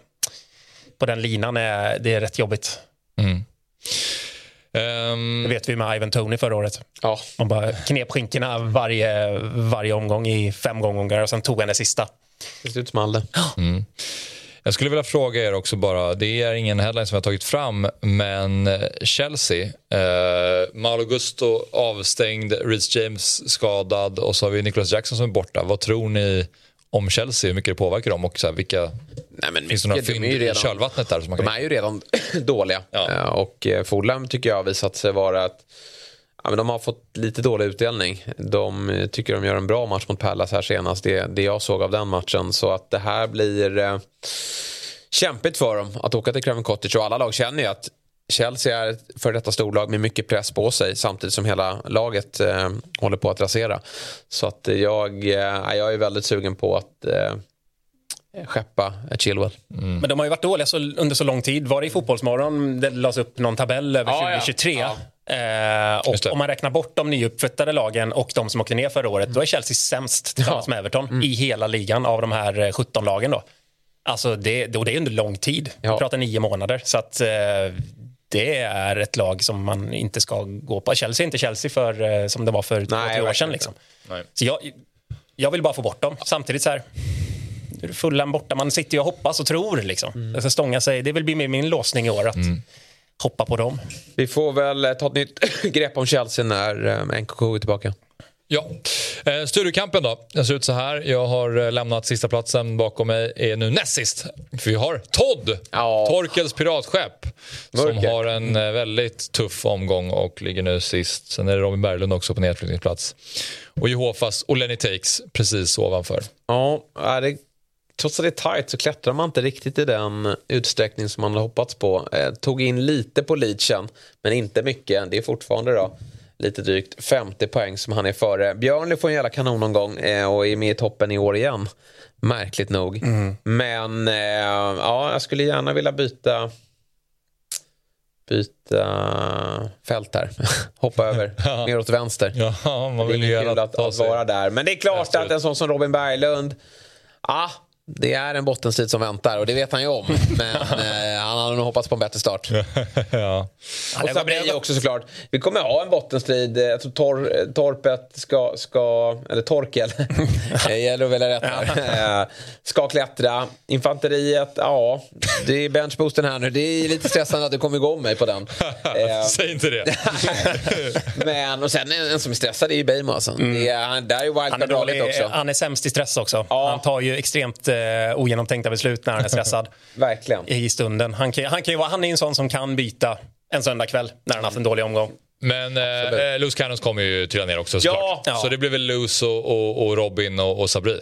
på den linan är, det är rätt jobbigt. Ehm, Det vet vi med Ivan Tony förra året. Ja, Man bara knep skinkorna varje, varje omgång i fem omgångar och sen tog han det sista. det ser ut som Alde. Jag skulle vilja fråga er också bara, det är ingen headline som jag har tagit fram, men eh, Chelsea, eh, Malo Gusto avstängd, Reece James skadad och så har vi Nicholas Jackson som är borta. Vad tror ni om Chelsea, hur mycket det påverkar dem och så här, vilka, Nej, men finns det några de fynd ju i redan- kölvattnet där? Som man De kan... är ju redan dåliga. Ja. Eh, Och eh, Fulham tycker jag har visat sig vara att ja, men de har fått lite dålig utdelning. De eh, tycker de gör en bra match mot Palace här senast. Det, det jag såg av den matchen. Så att det här blir eh, kämpigt för dem att åka till Craven Cottage. Och alla lag känner ju att Chelsea är ett för detta storlag med mycket press på sig samtidigt som hela laget eh, håller på att rasera. Så att jag, eh, jag är väldigt sugen på att eh, skeppa Chilwell. Men de har ju varit dåliga så, under så lång tid. Var det i Fotbollsmorgon det lades upp någon tabell över Ja, ja. 2023? Ja. Eh, och om man räknar bort de nyuppflyttade lagen och de som åkte ner förra året, då är Chelsea sämst tillsammans med Everton Mm. i hela ligan av de här eh, 17 lagen. Då. Alltså det, och det är under lång tid. Ja. Vi pratar nio månader. Så att, eh, det är ett lag som man inte ska gå på. Chelsea är inte Chelsea för, eh, som det var för två, Nej, tre år sedan. Liksom. Nej. Så jag, jag vill bara få bort dem. Samtidigt så här, nu är det Fulham borta. Man sitter ju och hoppas och tror. Liksom. Mm. Det ska stånga sig. Det vill bli min, min låsning i år. Att hoppa på dem. Vi får väl eh, ta ett nytt grepp om Chelsea när eh, NKK är tillbaka. Ja. Eh, studiokampen då. Den ser ut så här. Jag har eh, lämnat sista platsen bakom mig. är nu näst sist. För vi har Todd, Ja. Torkels piratskepp. Som Mörker. har en väldigt tuff omgång och ligger nu sist. Sen är det Robin Berglund också på nedflyttningsplats. Och Jehofas och Lenny Takes precis ovanför. Ja, är det, trots att det är tight så klättrar man inte riktigt i den utsträckning som man hade hoppats på. Eh, tog in lite på leachen, men inte mycket. Det är fortfarande då lite drygt 50 poäng som han är före. Björnli får en jävla kanonomgång eh, och är med i toppen i år igen. Märkligt nog. Men eh, ja, jag skulle gärna vilja byta byta fält här. Hoppa över mer åt vänster. Ja, man Det är vill ju inget kul att, att vara där. Men det är klart Absolut. att en sån som Robin Berglund, ah, det är en bottenstrid som väntar och det vet han ju om. Men eh, han hade nog hoppats på en bättre start. ja. Och Sabri också såklart. Vi kommer ha en bottenstrid. Jag tror tor Torpet ska, ska eller Torkel, det gäller att välja rätt här. Eh, ska klättra. Infanteriet, ja, det är benchboosten här nu. Det är lite stressande att du kom igång mig på den. Eh, Säg inte det. Men, och sen en som är stressad är ju Beijmo alltså. Mm. Det är, där är wildcard också. Han är sämst i stress också. Ja. Han tar ju extremt eh, ogenomtänkta beslut när han är stressad. Verkligen. I stunden. Han, kan, han, kan ju, han är en sån som kan byta en söndagkväll när han haft en dålig omgång. Men eh, Loose Cannons kommer ju trilla ner också såklart. Ja. Så det blir väl Loose och, och, och Robin och, och Sabri.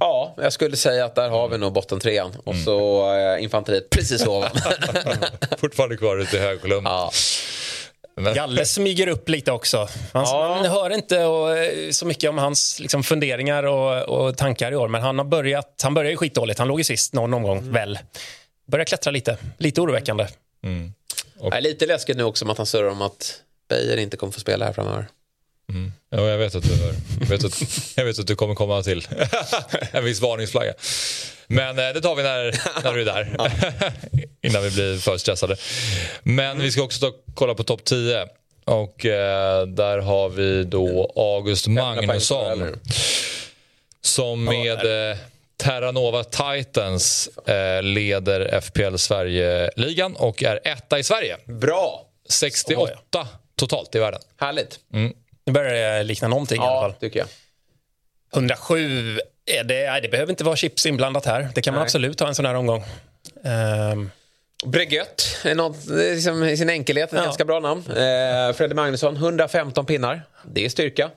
Ja, jag skulle säga att där har vi nog bottentrean. Och mm. så eh, infanteriet precis ovan. Fortfarande kvar ute i högkolumnen. Ja. Men... Galle smyger upp lite också. Man, ja. man hör inte och, eh, så mycket om hans liksom, funderingar och, och, tankar i år. Men han har börjat, han började skitdåligt. Han låg ju sist någon omgång, mm. väl. Börjar klättra lite. Lite oroväckande. Mm. Och... Ja, lite läskigt nu också med att han surrar om att Beijer inte kommer få spela här framöver. Mm. Ja, jag vet att du hör. Jag vet att, jag vet att du kommer komma till en viss varningsflagga. Men eh, det tar vi när, när du är där. Innan vi blir för stressade. Men vi ska också ta, kolla på topp 10. Och eh, där har vi då August Magnusson. Som med eh, Terranova Titans eh, leder FPL Sverige-ligan och är etta i Sverige. Bra! 68 totalt i världen. Härligt. Mm. Nu börjar det likna någonting ja, i alla fall. tycker jag. 107, är det, nej, det behöver inte vara chips inblandat här. Det kan man nej. absolut ha en sån här omgång. Um. Bregött är något, liksom, i sin enkelhet ett ja. ganska bra namn. Eh, Fredrik Magnusson, 115 pinnar. Det är styrka.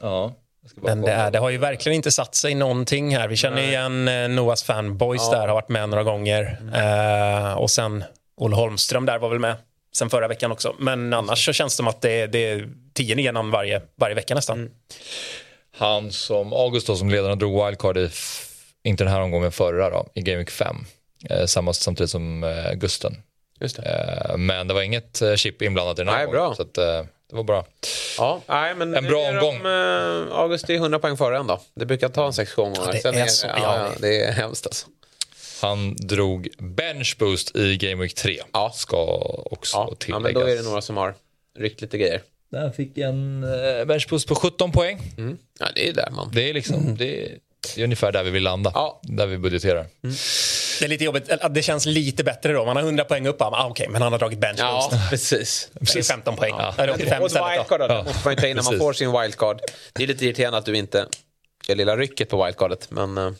Ja. Men det, är, det, har ju verkligen inte satt sig någonting här. Vi känner Nej. igen eh, Noahs fanboys ja. där, har varit med några gånger. Mm. Eh, och sen Olle Holmström där var väl med sen förra veckan också. Men annars så känns det som att det, det är tio igenom varje, varje vecka nästan. Mm. Han som August då, som ledaren drog wildcard i, inte den här omgången, men förra då, i Game Week 5. Eh, samma, samtidigt som eh, Gusten. Just det. Eh, men det var inget eh, chip inblandat i den här Nej, omgången. Bra. Så att, eh, det var bra. Ja, nej, men en bra omgång. De, eh, August är 100 poäng före ändå. Det brukar ta en 6-7 omgångar. Ja, det, är, är så, ja, ja, det är hemskt alltså. Han drog bench boost i Game Week 3. Ja. Ska också ja. tilläggas. Ja, men då är det några som har ryckt lite grejer. Där fick en uh, bench boost på 17 poäng. Mm. Ja, det är där man... Det är liksom... Mm. Det är, det är ungefär där vi vill landa. Ja. Där vi budgeterar. Mm. Det är lite jobbigt. Det känns lite bättre då. Man har 100 poäng upp. Ah, Okej, okay, men han har dragit bench Ja, precis. Det är 15 poäng. Ja. Ja. 85 istället wildcard då. Ja. måste man ta in när man får sin wildcard. Det är lite irriterande att du inte gör lilla rycket på wildcardet. Men uh,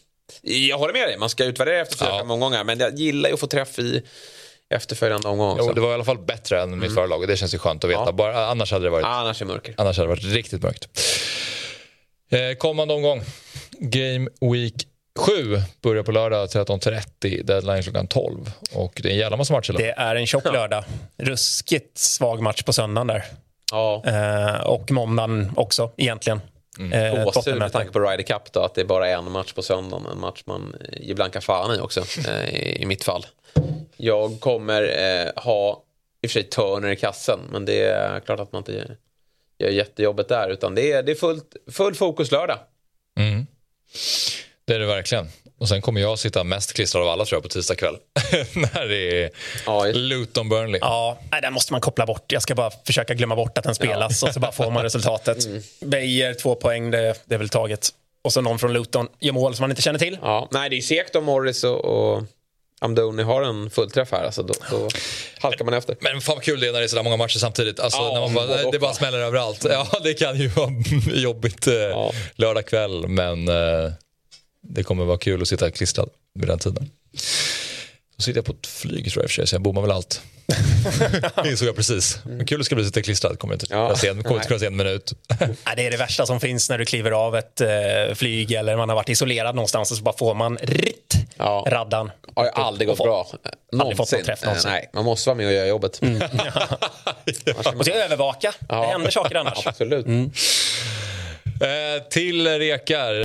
jag håller med dig. Man ska utvärdera efter fyra, ja. fem omgångar. Men jag gillar ju att få träff i efterföljande omgång Jo, det var i alla fall bättre än mm. mitt förra lag och det känns ju skönt att veta. Ja. Bara, annars hade det varit, annars är mörker. Annars hade det varit riktigt mörkt. Eh, kommande omgång. Game Week 7 börjar på lördag 13.30, deadline klockan 12. Och det är en jävla massa matcher. Det är en tjock lördag. Ruskigt svag match på söndagen där. Ja. Eh, och måndagen också egentligen. Mm. Eh, Gåshud med tanke på Ryder Cup då, att det är bara en match på söndagen. En match man ger blanka fan i också, eh, i, i mitt fall. Jag kommer eh, ha, i och för sig Turner i kassen, men det är klart att man inte gör jättejobbet där. Utan det är, det är fullt, full fokus lördag. Mm. Det är det verkligen. Och sen kommer jag sitta mest klistrad av alla tror jag på tisdag kväll. När det är ja, Luton Burnley. Ja, nej, den måste man koppla bort. Jag ska bara försöka glömma bort att den spelas ja. och så bara får man resultatet. Mm. Beijer, två poäng, det, det är väl taget. Och så någon från Luton gör mål som man inte känner till. Ja, nej, det är segt om Morris och, och Amdoni har en fullträff här, alltså då, då halkar man efter. Men fan vad kul det är när det är så många matcher samtidigt. Alltså, ja, när man bara, det bara smäller överallt. Ja, det kan ju vara jobbigt eh, ja. lördag kväll, men eh, det kommer vara kul att sitta klistrad vid den tiden. Så sitter jag på ett flyg tror jag för sig, så jag bommar väl allt. det insåg jag precis. Men kul det ska bli att sitta klistrad, kommer inte ja. se en, kommer inte kunna se en minut. det är det värsta som finns när du kliver av ett eh, flyg eller man har varit isolerad någonstans och så bara får man ritt, ja. raddan. Det har aldrig gått bra. Aldrig fått någon träff någonsin. Nej, man måste vara med och göra jobbet. Mm. ja. Och så övervaka. Ja. Det händer saker annars. Absolut. Mm. Eh, till rekar.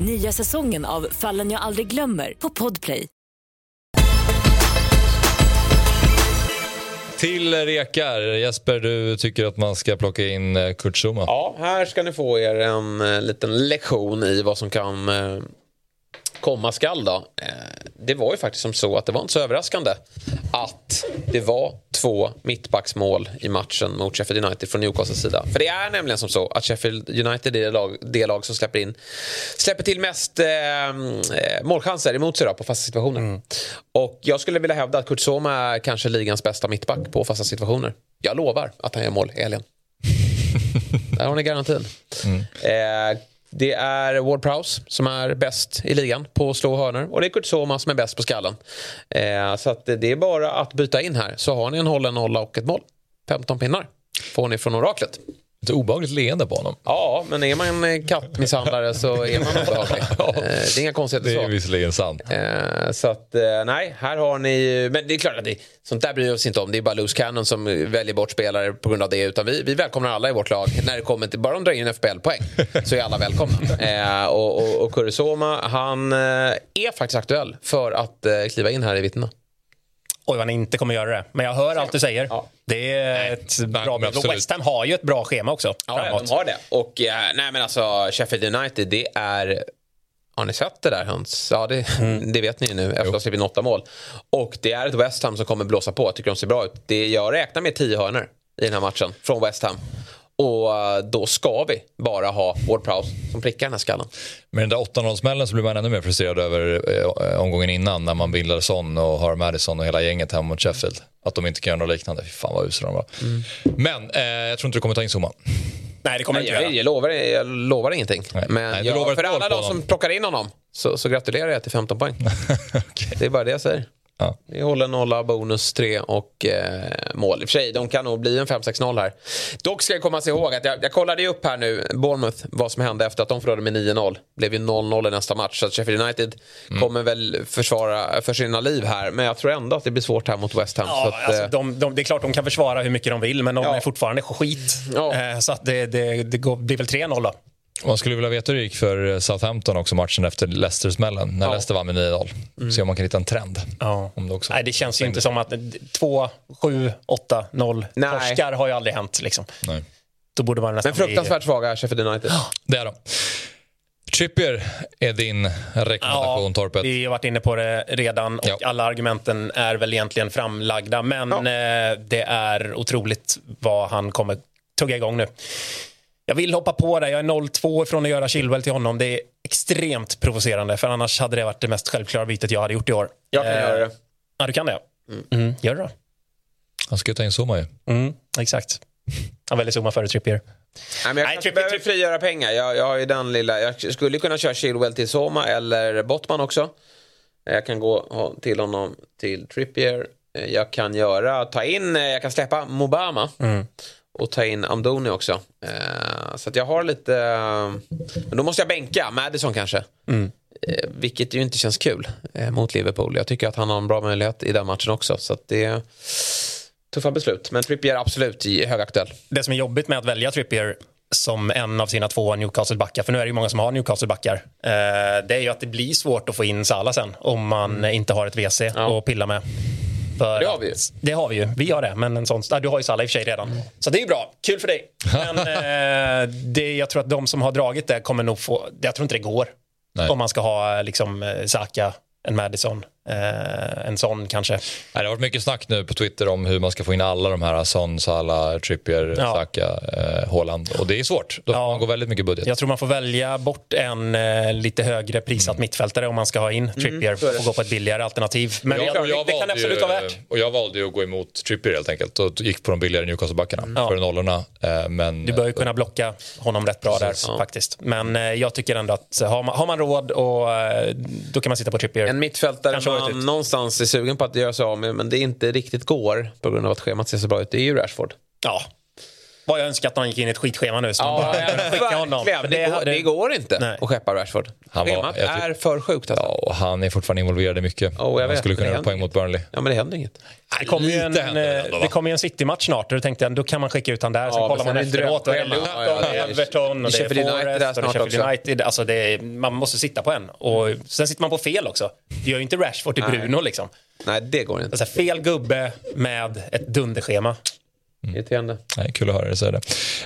Nya säsongen av Fallen jag aldrig glömmer på Podplay. Till rekar. Jesper, du tycker att man ska plocka in eh, Kurt Zuma. Ja, här ska ni få er en eh, liten lektion i vad som kan eh, komma skall. Då. Eh, det var ju faktiskt som så att det var inte så överraskande att det var två mittbacksmål i matchen mot Sheffield United från Newcastles sida. För det är nämligen som så att Sheffield United är det lag, det lag som släpper in släpper till mest eh, eh målchanser emot sig då, på fasta situationer. Mm. Och jag skulle vilja hävda att Kurt Soma är kanske ligans bästa mittback på fasta situationer. Jag lovar att han gör mål i helgen. Där har ni garantin. Mm. Eh, det är Ward Prowse som är bäst i ligan på att slå hörnor och det är Kurt Soma som är bäst på skallen. Eh, så att det är bara att byta in här så har ni en hållen nolla och ett mål. 15 pinnar får ni från oraklet. Ett obehagligt leende på honom. Ja, men är man kattmisshandlare så är man obehaglig. ja, eh, det är inga konstigheter så. Det är visserligen sant. Eh, så att, eh, nej, här har ni... Men det är klart att det, sånt där bryr vi oss inte om. Det är bara loose cannon som väljer bort spelare på grund av det. Utan vi, vi välkomnar alla i vårt lag. När det kommer till, bara de drar in FBL-poäng så är alla välkomna. och, och, och Kurisoma, han är faktiskt aktuell för att kliva in här i vittnena. Vad han inte kommer göra det. Men jag hör allt du säger. Ja. Det är ett nej, bra bild. West Ham har ju ett bra schema också. Ja, framåt. de har det. Och eh, nej, men alltså Sheffield United, det är... Har ni sett det där Hans? Ja, det, mm. det vet ni ju nu efter att ha släppt in åtta mål. Och det är ett West Ham som kommer blåsa på. Jag tycker de ser bra ut. Det, jag räknar med tio hörnor i den här matchen från West Ham. Och eh, då ska vi bara ha Ward Prowse som prickar den här skallen. Med den där 8-0-smällen så blir man ännu mer frustrerad över eh, omgången innan när man bildade Son och har Madison och hela gänget hemma mot Sheffield. Att de inte kan göra något liknande. Fy fan vad usla de var. Mm. Men eh, jag tror inte du kommer ta in Zuma. Nej, det kommer Nej, inte jag, jag, lovar, jag lovar ingenting. Nej. Men Nej, jag, för alla de som plockar in honom så, så gratulerar jag till 15 poäng. okay. Det är bara det jag säger. Ja. Vi håller nolla, bonus 3 och eh, mål. I och för sig, de kan nog bli en 5-6-0 här. Dock ska jag komma ihåg att jag, jag kollade upp här nu, Bournemouth, vad som hände efter att de förlorade med 9-0. blev ju 0-0 i nästa match. Så att Sheffield United mm. kommer väl försvara för sina liv här. Men jag tror ändå att det blir svårt här mot West Ham. Ja, att, alltså, eh, de, de, det är klart de kan försvara hur mycket de vill, men de ja. är fortfarande skit. Ja. Eh, så att det, det, det går, blir väl 3-0 då. Man skulle vilja veta hur det gick för Southampton också matchen efter Leicester-smällen. När ja. Leicester vann med 9-0. Mm. Se om man kan hitta en trend. Ja. Om det, också Nej, det känns ju inte som att 2, 7, 8, 0 torskar har ju aldrig hänt. Liksom. Nej. Då borde man nästan Men fruktansvärt bli... svaga Sheffield United. Det är de. Trippier är din rekommendation, ja, Torpet. Vi har varit inne på det redan och ja. alla argumenten är väl egentligen framlagda. Men ja. Eh, det är otroligt vad han kommer tugga igång nu. Jag vill hoppa på det. Jag är 0-2 från att göra Chilwell till honom. Det är extremt provocerande, för annars hade det varit det mest självklara bytet jag hade gjort i år. Jag kan eh, göra det. Ja, du kan det? Mm. Mm. Gör det då. Han ska ju ta in Zuma ju. Mm, exakt. Han väljer Zuma före Trippier. Nej, men jag Nej, behöver frigöra pengar. Jag, jag har ju den lilla... Jag skulle kunna köra Chilwell till Soma eller Bottman också. Jag kan gå till honom till Trippier. Jag kan göra, ta in, jag kan släppa Mobama. Mm och ta in Amdoni också. Eh, så att jag har lite... men då måste jag bänka Madison kanske. Mm. Eh, vilket ju inte känns kul eh, mot Liverpool. Jag tycker att han har en bra möjlighet i den matchen också. Så att det är tuffa beslut. Men Trippier absolut högaktuell. Det som är jobbigt med att välja Trippier som en av sina två Newcastle-backar, för nu är det ju många som har Newcastle-backar, eh, det är ju att det blir svårt att få in Salah sen om man mm. inte har ett WC ja. att pilla med. För det har vi ju. Det har vi ju. Vi har det. Men en sån, du har ju Salah i och för sig redan. Så det är ju bra. Kul för dig. Men eh, det, jag tror att de som har dragit det kommer nog få... Jag tror inte det går. Nej. Om man ska ha liksom eh, Saka, en Madison, Eh, en sån kanske. Det har varit mycket snack nu på Twitter om hur man ska få in alla de här Son, Salah, Trippier, ja. Saka, eh, Haaland. Och det är svårt. Då får ja. man gå väldigt mycket budget. Jag tror man får välja bort en eh, lite högre prissatt mm. mittfältare om man ska ha in mm, Trippier mm, och gå på ett billigare alternativ. Men jag, jag, det, det kan absolut vara värt. Och jag valde ju att gå emot Trippier helt enkelt och gick på de billigare Newcastle-backarna mm. för nollorna. Eh, men, du bör ju kunna blocka honom rätt bra precis, där ja. faktiskt. Men eh, jag tycker ändå att har man, har man råd och eh, då kan man sitta på Trippier. En mittfältare man någonstans är sugen på att göra sig av med men det inte riktigt går på grund av att schemat ser så bra ut, det är ju Rashford. Ja. Vad jag önskar att han gick in i ett skitschema nu. Så Ja, man bara skicka honom. Det, går, hade- det går inte Nej. att skeppa Rashford. Han var- Schemat tyck- är för sjukt alltså. Ja, och han är fortfarande involverad i mycket. Oh, jag han vet, skulle kunna göra poäng mot Burnley. Ja, men det händer inget. Det kommer ju en, ändå, det kommer ju en City-match snart och då tänkte jag då kan man skicka ut han där. Sen Ja, kollar man sen är det efteråt. Och. Luton, Ja, ja, Everton och det är Forest och Sheffield. United. Alltså det är, man måste sitta på en. Och sen sitter man på fel också. Det gör ju inte Rashford till. Bruno liksom. Nej, det går inte. Alltså, fel gubbe med ett dunderschema. Irriterande. Nej, kul att höra dig säga det.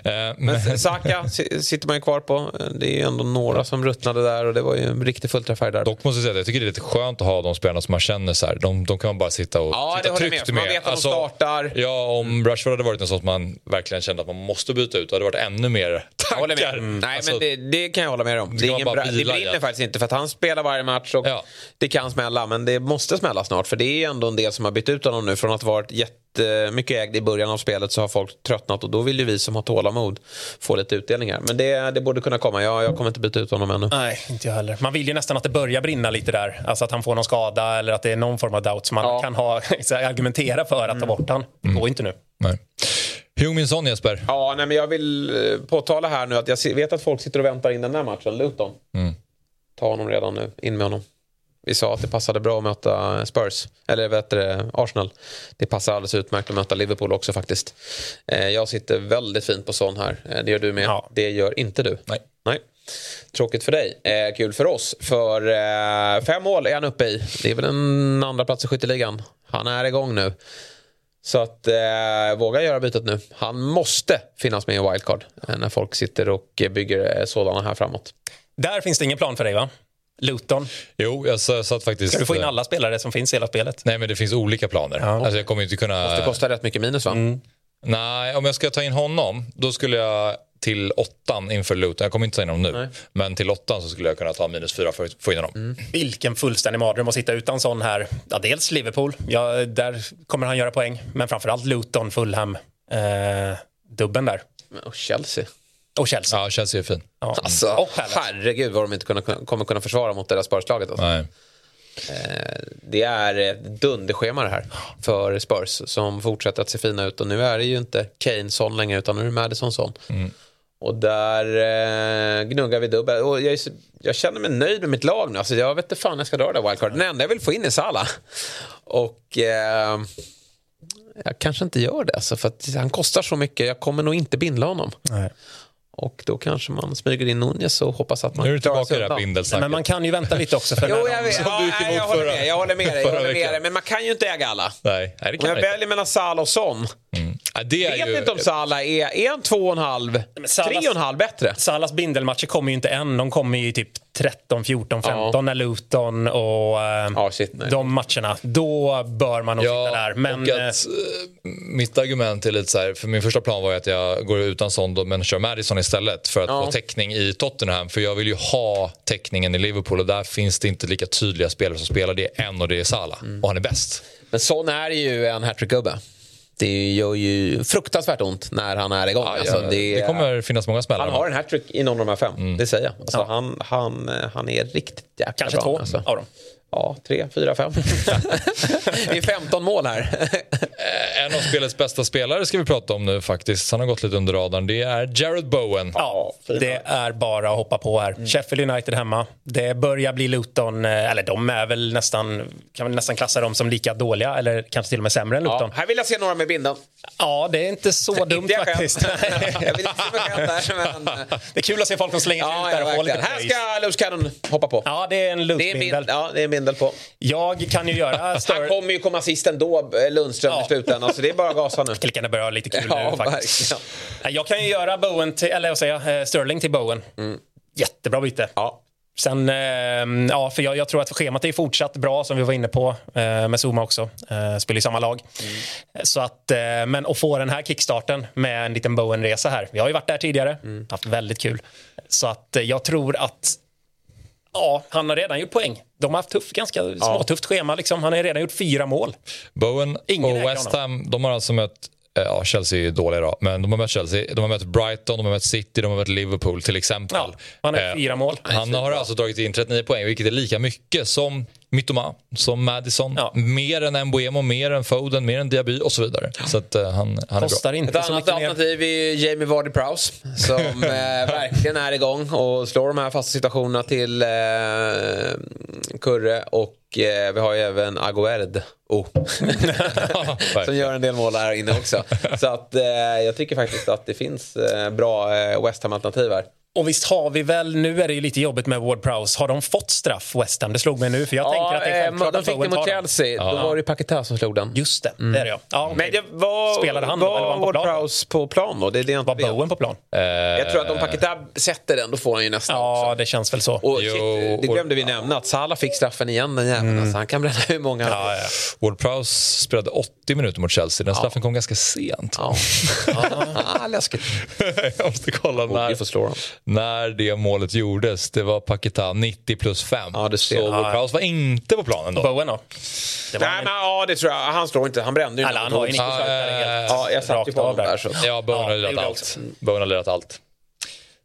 Eh, men, Men Saka si- sitter man ju kvar på. Det är ju ändå några som ruttnade där och det var ju en riktig fullträffare där. dock måste jag säga att jag tycker det är lite skönt att ha de spelarna som man känner så här. De, de kan man bara sitta och Ja, jag tryggt med. Man vet att de startar. Ja, om Rashford hade varit en sån som man verkligen kände att man måste byta ut, då hade det varit ännu mer Jag håller med. Mm. Nej, Alltså, men det, det kan jag hålla med om. Det, är ingen bra, det brinner faktiskt inte för att han spelar varje match och Ja. det kan smälla. Men det måste smälla snart för det är ändå en del som har bytt ut honom nu. Från att ha varit jättemycket ägd i början av spelet så har folk tröttnat och då vill ju vi som har tålamod få lite utdelningar. Men det, det borde kunna komma. Jag, jag kommer inte byta ut honom ännu. Nej, inte jag heller. Man vill ju nästan att det börjar brinna lite där. Alltså att han får någon skada eller att det är någon form av doubt som man Ja. kan ha, argumentera för att ta bort han. Det går inte nu. Nej. Heung-Min Son Jesper. Ja, nej, men jag vill eh, påtala här nu att jag vet att folk sitter och väntar in den här matchen, Luton. Ta honom redan nu, in med honom. Vi sa att det passade bra att möta Spurs, eller vet du, Arsenal. Det passar alldeles utmärkt att möta Liverpool också faktiskt. Eh, Jag sitter väldigt fint på sån här, Eh, det gör du med. Ja. Det gör inte du. Nej. Nej. Tråkigt för dig, eh, kul för oss. För eh, fem mål är han uppe i. Det är väl en andra plats i skytteligan. Han är igång nu. Så att eh, våga göra bytet nu. Han måste finnas med i wildcard eh, när folk sitter och bygger eh, sådana här framåt. Där finns det ingen plan för dig va? Luton. Jo, jag sa- satt faktiskt... Ska du få in alla spelare som finns i hela spelet? Nej, men det finns olika planer. Alltså, jag kommer inte kunna... Det kostar rätt mycket minus va? Mm. Nej, om jag ska ta in honom, då skulle jag till åttan inför Luton. Jag kommer inte in honom nu. Men till åttan så skulle jag kunna ta minus fyra för att få in honom. Mm. Vilken fullständig mardröm att sitta utan sån här. Ja, dels Liverpool, ja, där kommer han göra poäng. Men framförallt Luton, Fulham, eh, dubben där. Och Chelsea. Och Chelsea. Ja, Chelsea är fin. Ja. Alltså, och herregud vad de inte kunna, kommer kunna försvara mot det där Spurs-laget. Alltså. Nej. Det är ett dunderschema det här för Spurs som fortsätter att se fina ut. Och nu är det ju inte Kane Son längre utan nu är det Madison Son. Och där eh, gnuggar vi dubbel. Och jag, jag känner mig nöjd med mitt lag nu. Alltså, jag vet inte fan jag ska dra det där wildcard. Den enda jag vill få in är Salah. Och eh, jag kanske inte gör det. Alltså, för att han kostar så mycket. Jag kommer nog inte bindla honom. Nej. Och då kanske man smyger in Nunez och hoppas att man Nu är du klarar tillbaka sig i det här undan. bindelsnacket. Men man kan ju vänta lite också. För Jo, jag vet. Ja, emot jag håller med. Jag håller med dig. Jag förra håller med veckan. dig. Men man kan ju inte äga alla. Nej, nej, det Om jag väljer mellan Salah och Son. Ja, det är vet ju... inte om Salah är, är han två och en halv, Salahs- tre och en halv bättre. Salas bindelmatcher kommer ju inte än. De kommer ju typ 13, 14, 15 Ja. när Luton och eh, Ja, shit, de matcherna. Då bör man nog sitta där. Men och eh, att, eh, mitt argument är lite så här, för min första plan var ju att jag går utan sån då, men kör Madison istället för att Ja. få täckning i Tottenham. För jag vill ju ha täckningen i Liverpool och där finns det inte lika tydliga spelare som spelar. Det är en och det är Salah. Mm. Och han är bäst. Men Son är ju en hattrick-gubbe. Det gör ju fruktansvärt ont när han är igång. Ja, alltså, ja, det, det kommer finnas många smällar. Han har en hattrick i någon av de här fem, Mm. det säger jag. Alltså, han, han, eh, han är riktigt jäkla kanske bra. två Alltså. av dem. Ja, tre, fyra, fem. det är 15 mål här. En av spelets bästa spelare ska vi prata om nu faktiskt. Han har gått lite under radarn. Det är Jared Bowen. Ja, det är bara att hoppa på här. Sheffield United hemma. Det börjar bli Luton, eh, eller de är väl nästan, kan väl nästan klassa dem som lika dåliga eller kanske till och med sämre än Luton. Ja, här vill jag se några med bindeln. Ja, det är inte så dumt Inte jag faktiskt. jag vill inte se mig där, men... det är kul att se folk som slänger sig Ja, ut där ja, och får lite. Här ska Loose Cannon hoppa på. Ja, det är en Lutz-bindel. ja, det är en bindel på. Jag kan ju göra Han större... kommer ju komma sist ändå, eh, Lundström, Ja. i slutändan. Så det är bara att gasa nu. Skulle kunna börja ha lite kul Ja, nu faktiskt. Nej, Jag kan ju göra Bowen till, eller vad säger jag, eh, Sterling till Bowen. Jättebra byte. Ja. Sen, eh, ja, för jag, jag tror att schemat är fortsatt bra som vi var inne på med Zuma också. Spelar i samma lag. Så att, men att få den här kickstarten med en liten Bowen-resa här. Vi har ju varit där tidigare, haft väldigt kul. Så att jag tror att Ja, han har redan gjort poäng. De har haft tuff, ganska småtufft schema. Liksom. Han har redan gjort fyra mål. Bowen Ingen och West Ham, de har alltså mött eh, Ja, Chelsea är dåliga idag, men de har mött Chelsea, de har mött Brighton, de har mött City, de har mött Liverpool till exempel. Ja, han har Eh, fyra mål. Han har alltså dragit in 39 poäng, vilket är lika mycket som Mytoma som Madison. Ja. Mer än Mbuemo, mer än Foden, mer än Diaby och så vidare. Så att, uh, han, han Kostar är bra. inte Ett annat alternativ är Jamie Vardy Prowse som eh, verkligen är igång och slår de här fasta situationerna till eh, Kurre och eh, vi har ju även Aguerd oh. som gör en del mål här inne också. Så att eh, jag tycker faktiskt att det finns eh, bra West Ham-alternativ här. Och visst har vi väl, nu är det ju lite jobbigt med Ward Prowse, har de fått straff West Ham? Det slog mig nu för jag ja, tänker att det är självklart De fick det mot Chelsea, ja. då var det Paquetá som slog den. Just det, mm. det är det ja. ja okay. Men det var, Spelade han var, då, eller var han på Ward plan? Prowse på plan då? Det är det var Bowen på plan? Uh, jag tror att om Paquetá sätter den då får han ju nästan Ja, också. det känns väl så. Och shit, det glömde vi nämna, att Salah fick straffen igen den jäveln. Mm. Alltså, han kan bränna hur många... Ja, ja. Ward Prowse spelade 80 minuter mot Chelsea, den straffen kom ganska sent. Ja. ah, läskigt. jag måste kolla när, när det målet gjordes. Det var Paketa 90 plus 5. Ja, det ser. Så ja, Prowse var inte på planen då. Bowen då? Det Nej, men, ja, det tror jag. Han slår inte. Han brände ju. Eller, han har ju 90 ja, ja, jag satt ju på honom där. Så. Ja, Bowen har lirat allt. Bowen har lirat allt.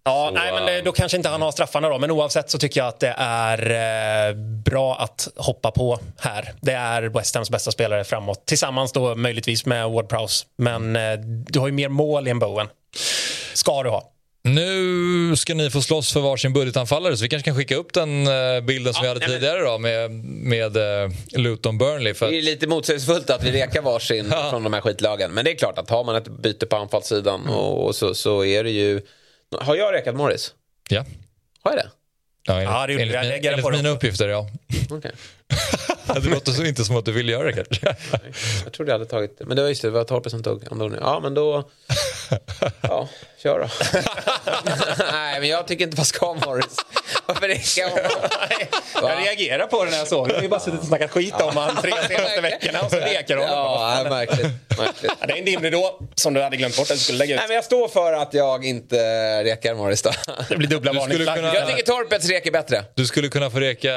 Ja, så, nej, men då kanske inte han har straffarna då. Men oavsett så tycker jag att det är eh, bra att hoppa på här. Det är West Hams bästa spelare framåt. Tillsammans då möjligtvis med Ward Prowse. Men eh, du har ju mer mål i en Bowen. Ska du ha. Nu ska ni få slåss för varsin budgetanfallare så vi kanske kan skicka upp den eh, bilden som ja, vi hade tidigare då med, med uh, Luton Burnley. För att... Det är lite motsägelsefullt att vi rekar varsin ja. från de här skitlagen. Men det är klart att har man ett byte på anfallssidan mm. och, så, så är det ju... Har jag rekat Morris? Ja. Har jag det? Ja, enligt, ja, det enligt, enligt, enligt mina uppgifter, ja. Okay. det låter så inte som att du vill göra det kanske. jag trodde jag hade tagit det. Men det var just det, det var Torpe som tog Andoni. Ja, men då... Ja, kör då. Nej, men jag tycker inte man ska ha Morris. Varför räcker jag Jag reagerar på det när jag såg det. Vi har bara suttit och snackat skit om honom tre senaste veckorna och så leker de. Ja, märkligt. märkligt. Ja, det är en dimridå som du hade glömt bort att du skulle lägga ut. Nej, men jag står för att jag inte rekar Morris då. Det blir dubbla varningsflagg. Kunna... Jag tycker Torpets rek är bättre. Du skulle kunna få reka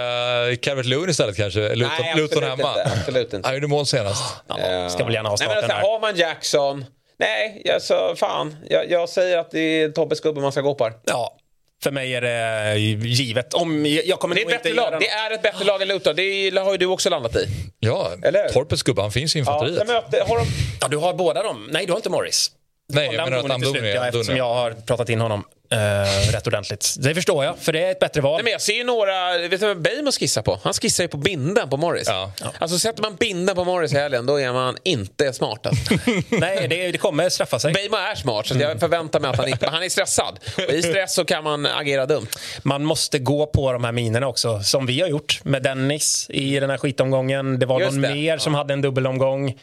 Calvert Lewin istället kanske? Luton, Nej, Luton hemma? Inte, absolut inte. Han gjorde mål senast. Ja, ska väl gärna ha starten Nej, men alltså, Har man Jackson Nej, jag, så, fan. Jag, jag säger att det är Tobbes gubbe man ska gå på. Ja, för mig är det givet. Om, jag kommer det, är ett bättre lag. det är ett bättre lag än Luton. Det har ju du också landat i. Ja, Torpets gubbe, han finns i infanteriet. Ja, möte, har de... ja, du har båda dem. Nej, du har inte Morris. Nej, jag menar att Amdoni... Eftersom jag har pratat in honom uh, rätt ordentligt. Det förstår jag, för det är ett bättre val. Nej, men jag ser ju några, vet du vad Beijmo skissar på? Han skissar ju på binden på Morris. Ja. Alltså sätter man binden på Morris i helgen, då är man inte smart. Alltså. Nej, det, det kommer straffa sig. Beijmo är smart, så jag förväntar mig att han inte... han är stressad. Och I stress så kan man agera dumt. Man måste gå på de här minerna också, som vi har gjort med Dennis i den här skitomgången. Det var Just någon det. mer som hade en dubbelomgång.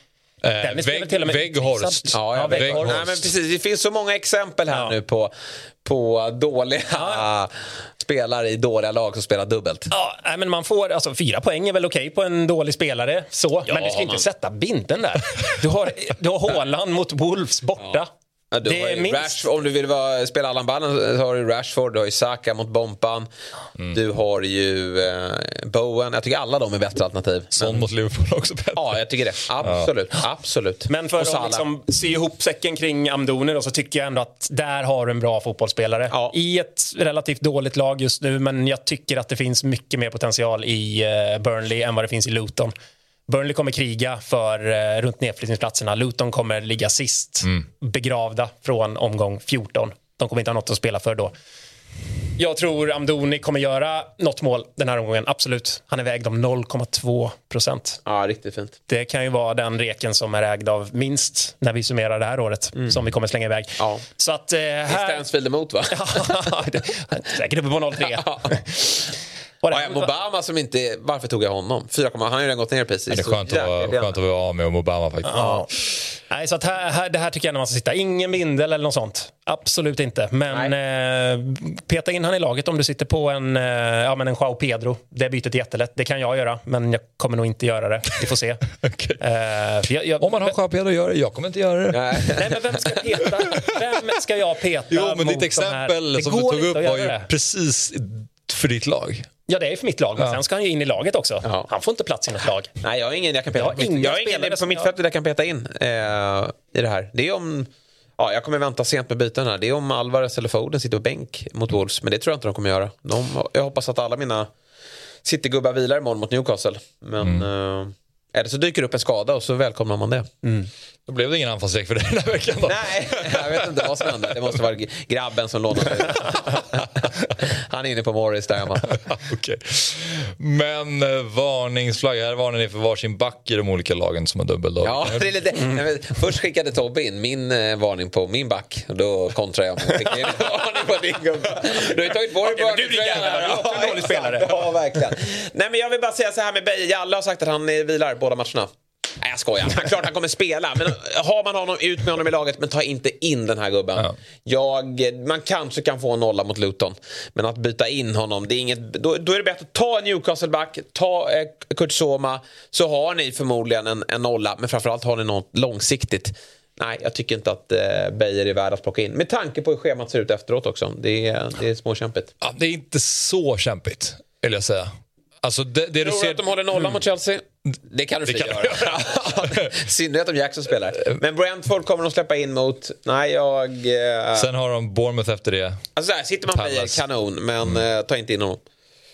Eh, Vägg, Vägghorst. Ja, ja, Vägghorst. Nej, men precis, det finns så många exempel här ja. nu på, på dåliga ja. spelare i dåliga lag som spelar dubbelt. Ja, men man får, alltså, fyra poäng är väl okej på en dålig spelare, så. Ja, men du ska man... inte sätta binden där. Du har, du har Håland mot Wolves borta. Ja, det är minst... Rashford, om du vill vara, spela Allan Ballen så har du Rashford, du har ju Saka mot Bompan. Mm. Du har ju eh, Bowen. Jag tycker alla de är bättre alternativ. Son Men... mot Liverpool också bättre. Ja, jag tycker det. Absolut. Ja. Absolut. Men för att liksom sy ihop säcken kring Amdoni då, så tycker jag ändå att där har du en bra fotbollsspelare. Ja. I ett relativt dåligt lag just nu, men jag tycker att det finns mycket mer potential i eh, Burnley än vad det finns i Luton. Burnley kommer kriga för eh, runt nedflyttningsplatserna. Luton kommer ligga sist, mm. begravda från omgång 14. De kommer inte ha något att spela för då. Jag tror Amdoni kommer göra något mål den här omgången, absolut. Han är vägd om 0,2 procent. Ja, riktigt fint. Det kan ju vara den reken som är ägd av minst när vi summerar det här året, mm. som vi kommer slänga iväg. Ja. Så att... Eh, här... Stansfield emot, va? säkert uppe på 0,3. Ja, Obama som inte... Varför tog jag honom? 4, han har ju redan gått ner precis. det är skönt, att, vara, skönt att vara av med Obama faktiskt. Ja. Nej, så att här, här, det här tycker jag när man ska sitta. Ingen bindel eller något sånt. Absolut inte. Men eh, peta in han i laget om du sitter på en, eh, ja, men en Joao Pedro. Det bytet är jättelätt. Det kan jag göra, men jag kommer nog inte göra det. Vi får se. okay. eh, jag, jag, om man har Joao Pedro, gör det. Jag kommer inte göra det. Nej, men vem ska peta? Vem ska jag peta Jo, men ditt exempel som du tog upp var ju precis för ditt lag. Ja, det är för mitt lag, men ja. sen ska han ju in i laget också. Ja. Han får inte plats i något lag. Nej, jag har ingen jag kan peta, jag har jag har ingen på mittfältet jag kan peta in eh, i det här. Det är om... Ja, jag kommer vänta sent med byten här. Det är om Alvarez eller Foden sitter på bänk mot Wolves. Men det tror jag inte de kommer göra. De, jag hoppas att alla mina City-gubbar vilar imorgon mot Newcastle. Men mm. eh, eller så dyker det upp en skada och så välkomnar man det. Mm. Då blev det ingen anfallslek för dig den här veckan då? Nej, jag vet inte vad som hände. Det måste vara grabben som lånade ut. Han är inne på Morris där hemma. okay. Men eh, varningsflagga, här varnar ni för varsin back i de olika lagen som har dubbeldag. Ja, det är lite, mm. Först skickade Tobbe in min eh, varning på min back. Då kontrade jag med varning på din gubbe. Du har ju tagit vår okay, Du är också en dålig spelare. Ja, verkligen. Nej, men jag vill bara säga så här med Beijer. Alla har sagt att han vilar båda matcherna. Nej, jag skojar. Han, klart han kommer spela. Men har man honom, ut med honom i laget. Men ta inte in den här gubben. Ja. Jag, man kanske kan få en nolla mot Luton. Men att byta in honom, det är inget, då, då är det bättre att ta en Newcastle-back, ta eh, Kurt Soma. Så har ni förmodligen en, en nolla. Men framförallt har ni något långsiktigt. Nej, jag tycker inte att eh, Beijer är värd att plocka in. Med tanke på hur schemat ser ut efteråt också. Det är, det är småkämpigt. Ja, det är inte så kämpigt, vill jag säga. Alltså det, det du ser... att de håller nollan mm. mot Chelsea? Det kan du det kan göra. synnerhet om Jackson spelar. Men Brentford kommer de släppa in mot... Nej, jag... Eh... Sen har de Bournemouth efter det. Alltså där sitter man på Palace. kanon, men mm. eh, ta inte in honom.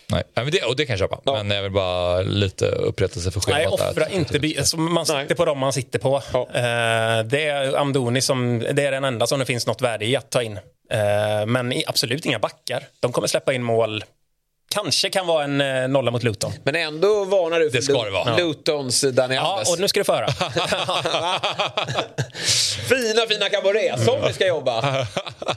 Nej, men det, och det kan jag köpa. Ja. Men jag vill bara lite upprättelse för schemat. Nej, offra inte bi- alltså, Man sitter Nej. på dem man sitter på. Ja. Uh, det är Amdoni som det är den enda som det finns något värde i att ta in. Uh, men absolut inga backar. De kommer släppa in mål kanske kan vara en eh, nolla mot Luton. Men ändå varnar du för det ska det vara. Lutons Daniel Ja, och nu ska du få höra. fina, fina cabaret. Som vi ska jobba.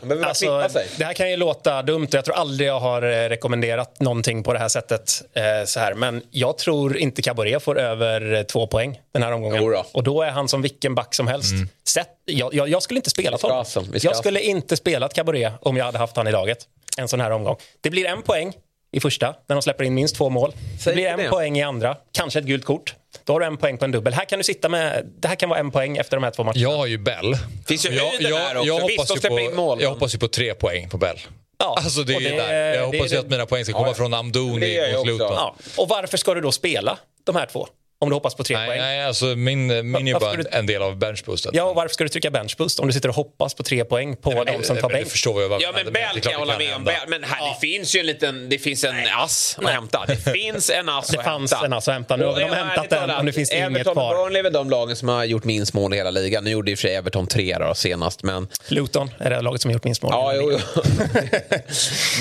De alltså, sig. Det här kan ju låta dumt och jag tror aldrig jag har eh, rekommenderat någonting på det här sättet. Eh, så här. Men jag tror inte cabaret får över eh, två poäng den här omgången. Då. Och då är han som vilken back som helst. Mm. Sätt, jag, jag, jag, skulle inte spela honom. Jag skulle inte spelat cabaret om jag hade haft han i laget. En sån här omgång. Det blir en poäng i första, när de släpper in minst två mål. det blir en det. poäng i andra, kanske ett gult kort. Då har du en poäng på en dubbel. Här kan du sitta med, det här kan vara en poäng efter de här två matcherna. Jag har ju Bell. Finns ju jag, jag, här också. Jag hoppas, Visst, på, in mål, jag hoppas ju på tre poäng på Bell. Ja, alltså det är det, där. Jag hoppas ju att mina poäng ska komma ja, från Amdoni och Luton. Ja. Och varför ska du då spela de här två? Om du hoppas på tre nej, poäng. Nej, alltså min, min är bara du... en del av benchboosten. Ja, och varför ska du trycka benchboost om du sitter och hoppas på tre poäng på nej, de som tar bänk? förstår jag ja, men Bell kan jag hålla med om. Men här, ja. det finns ju en liten, det finns en ass att hämta. Det finns en ass att hämta. Det fanns en ass att hämta. Nu har de hämtat den och nu finns det Everton inget kvar. Everton och Burnley är de lagen som har gjort minst mål i hela ligan. Nu gjorde i och för sig Everton tre då, senast, men... Luton är det laget som har gjort minst mål. Ja, jo, jo.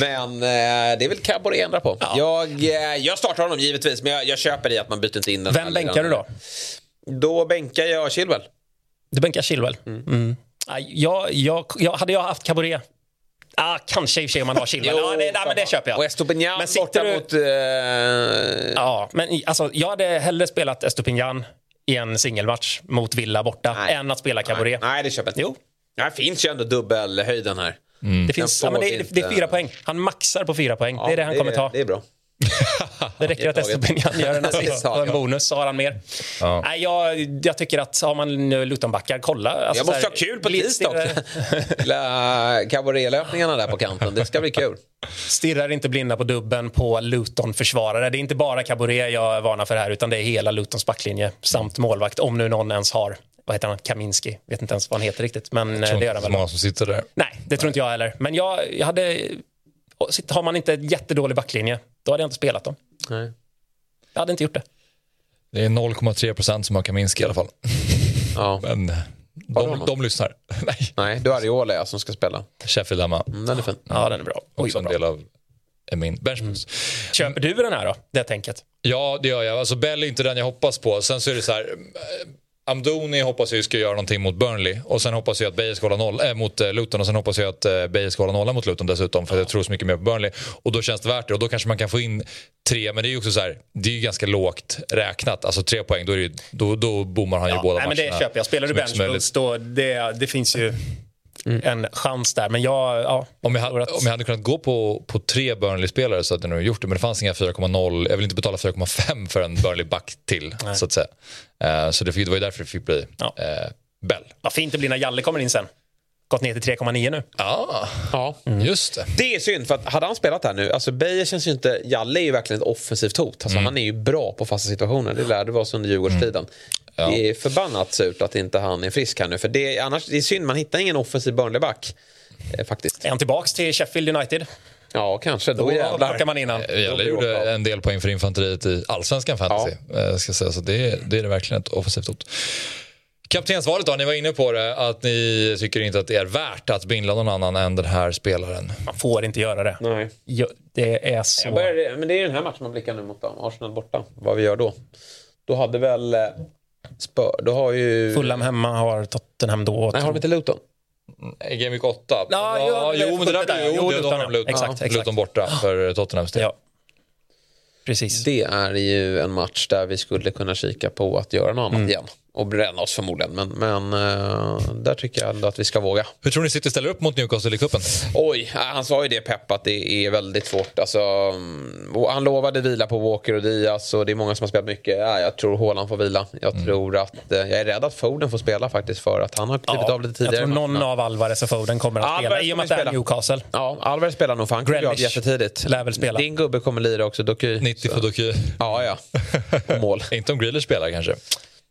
men eh, det är väl Cabore ändra på. Ja. Jag, eh, jag startar honom givetvis, men jag, jag köper i att man byter inte in den. Vem bänkar du då? Då bänkar jag Chilwell. Du bänkar Chilwell? Mm. Mm. Jag, jag, jag, hade jag haft Caboret Ah, kanske i och för sig om man har Chilwell. ja, det, nej, men det köper jag. Och Estopignan borta du... mot... Uh... Ja, men alltså, jag hade hellre spelat Estopignan i en singelmatch mot Villa borta nej. än att spela Caboret. Nej, nej det köper jag inte. Jo. Det finns ju ändå dubbelhöjden här. Mm. Det, finns, ja, men det, det, är fyra poäng. Han maxar på fyra poäng. Ja, det är det han kommer ta. Det är bra. Det räcker att Estopinian gör en assist och en bonus så har han mer. Ja. Nej, jag, jag tycker att har man Lutonbackar, kolla. Alltså, jag måste ha kul på tisdag också. Cabaret-löpningarna där på kanten, det ska bli kul. Stirrar inte blinda på dubben på Luton-försvarare. Det är inte bara Cabaret jag varnar för här utan det är hela Lutons backlinje samt målvakt om nu någon ens har vad heter han, Kaminski, vet inte ens vad han heter riktigt. Men jag tror det gör han väl. många som sitter där. Nej, det tror inte jag heller. Men jag, jag hade har man inte en jättedålig backlinje, då hade jag inte spelat dem. Nej. Jag hade inte gjort det. Det är 0,3 procent som har Kaminski i alla fall. Ja. Men de, de lyssnar. Nej. Nej, du har Ariola som ska spela. Sheffield hemma. Mm, den är fin. Ja, den är bra. Oj, Också en del av min benchboost. Mm. Köper du den här då, det tänket? Ja, det gör jag. Alltså Bell är inte den jag hoppas på. Sen så är det så här, Amdoni hoppas jag ska göra någonting mot Burnley och sen hoppas jag att Beijer ska hålla noll, äh, mot äh, Luton och sen hoppas jag att äh, Beijer ska hålla nolla mot Luton dessutom för jag tror så mycket mer på Burnley. Och då känns det värt det och då kanske man kan få in tre, men det är ju också så här, det är ju ganska lågt räknat. Alltså tre poäng, då, är det, då, då bommar han ju ja, båda nej, matcherna. Men det köper jag. Spelar du benchboost då, det, det finns ju Mm. en chans där. Men jag, ja, om, jag, hade, om jag hade kunnat gå på, på tre Burnley-spelare så hade jag nog gjort det. Men det fanns inga 4,0. Jag vill inte betala 4,5 för en Burnley-back till. så att säga. Uh, så det, fick, det var ju därför det fick bli ja. uh, Bell. Vad fint det blir när Jalle kommer in sen gått ner till 3,9 nu. Ah, ja, mm. just det. Det är synd, för att hade han spelat här nu, alltså Beijer känns ju inte, Jalle är ju verkligen ett offensivt hot. Alltså, mm. Han är ju bra på fasta situationer, det lärde vi oss under Djurgårdstiden. Mm. Ja. Det är förbannat surt att inte han är frisk här nu, för det, annars, det är synd, man hittar ingen offensiv Burnley-back. Eh, faktiskt. Är han tillbaks till Sheffield United? Ja, kanske. Då, Då jävlar. man innan. Jelle gjorde en del poäng för infanteriet i allsvenskan fantasy. Eh, Ska säga. Så det, är- det är det verkligen ett offensivt hot. Kaptensvalet då, ni var inne på det, att ni tycker inte att det är värt att bindla någon annan än den här spelaren. Man får inte göra det. Nej. Jo, det är så... Jag börjar, men det är den här matchen man blickar nu mot dem. Arsenal borta. Vad vi gör då. Då hade väl... Spör, då har ju... Fulham hemma har Tottenham då. Nej, har de inte Luton? I Game Week 8? Ja, det är jo, men det där blir ju... Jo, Luton, har de ja. Luton, Exakt, exakt. Luton borta för Tottenhams del. Ja. Precis. Det är ju en match där vi skulle kunna kika på att göra något annat igen. Och bränna oss förmodligen. Men, men eh, där tycker jag ändå att vi ska våga. Hur tror ni City ställer upp mot Newcastle i cupen? Oj, ja, han sa ju det Pep att det är väldigt svårt. Alltså, mm, han lovade vila på Walker och Diaz och det är många som har spelat mycket. Ja, jag tror Haaland får vila. Jag tror att, eh, jag är rädd att Foden får spela faktiskt för att han har klivit av lite jag tidigare. tror i någon av Alvarez och Foden kommer att Alvarez spela i och med att det är. Newcastle. Ja, Alvarez spelar nog av Grealish jättetidigt. lär väl spela. Din gubbe kommer lira också, Doky. 90 för Doky. Ja, ja. Och mål. Inte om Grealish spelar kanske.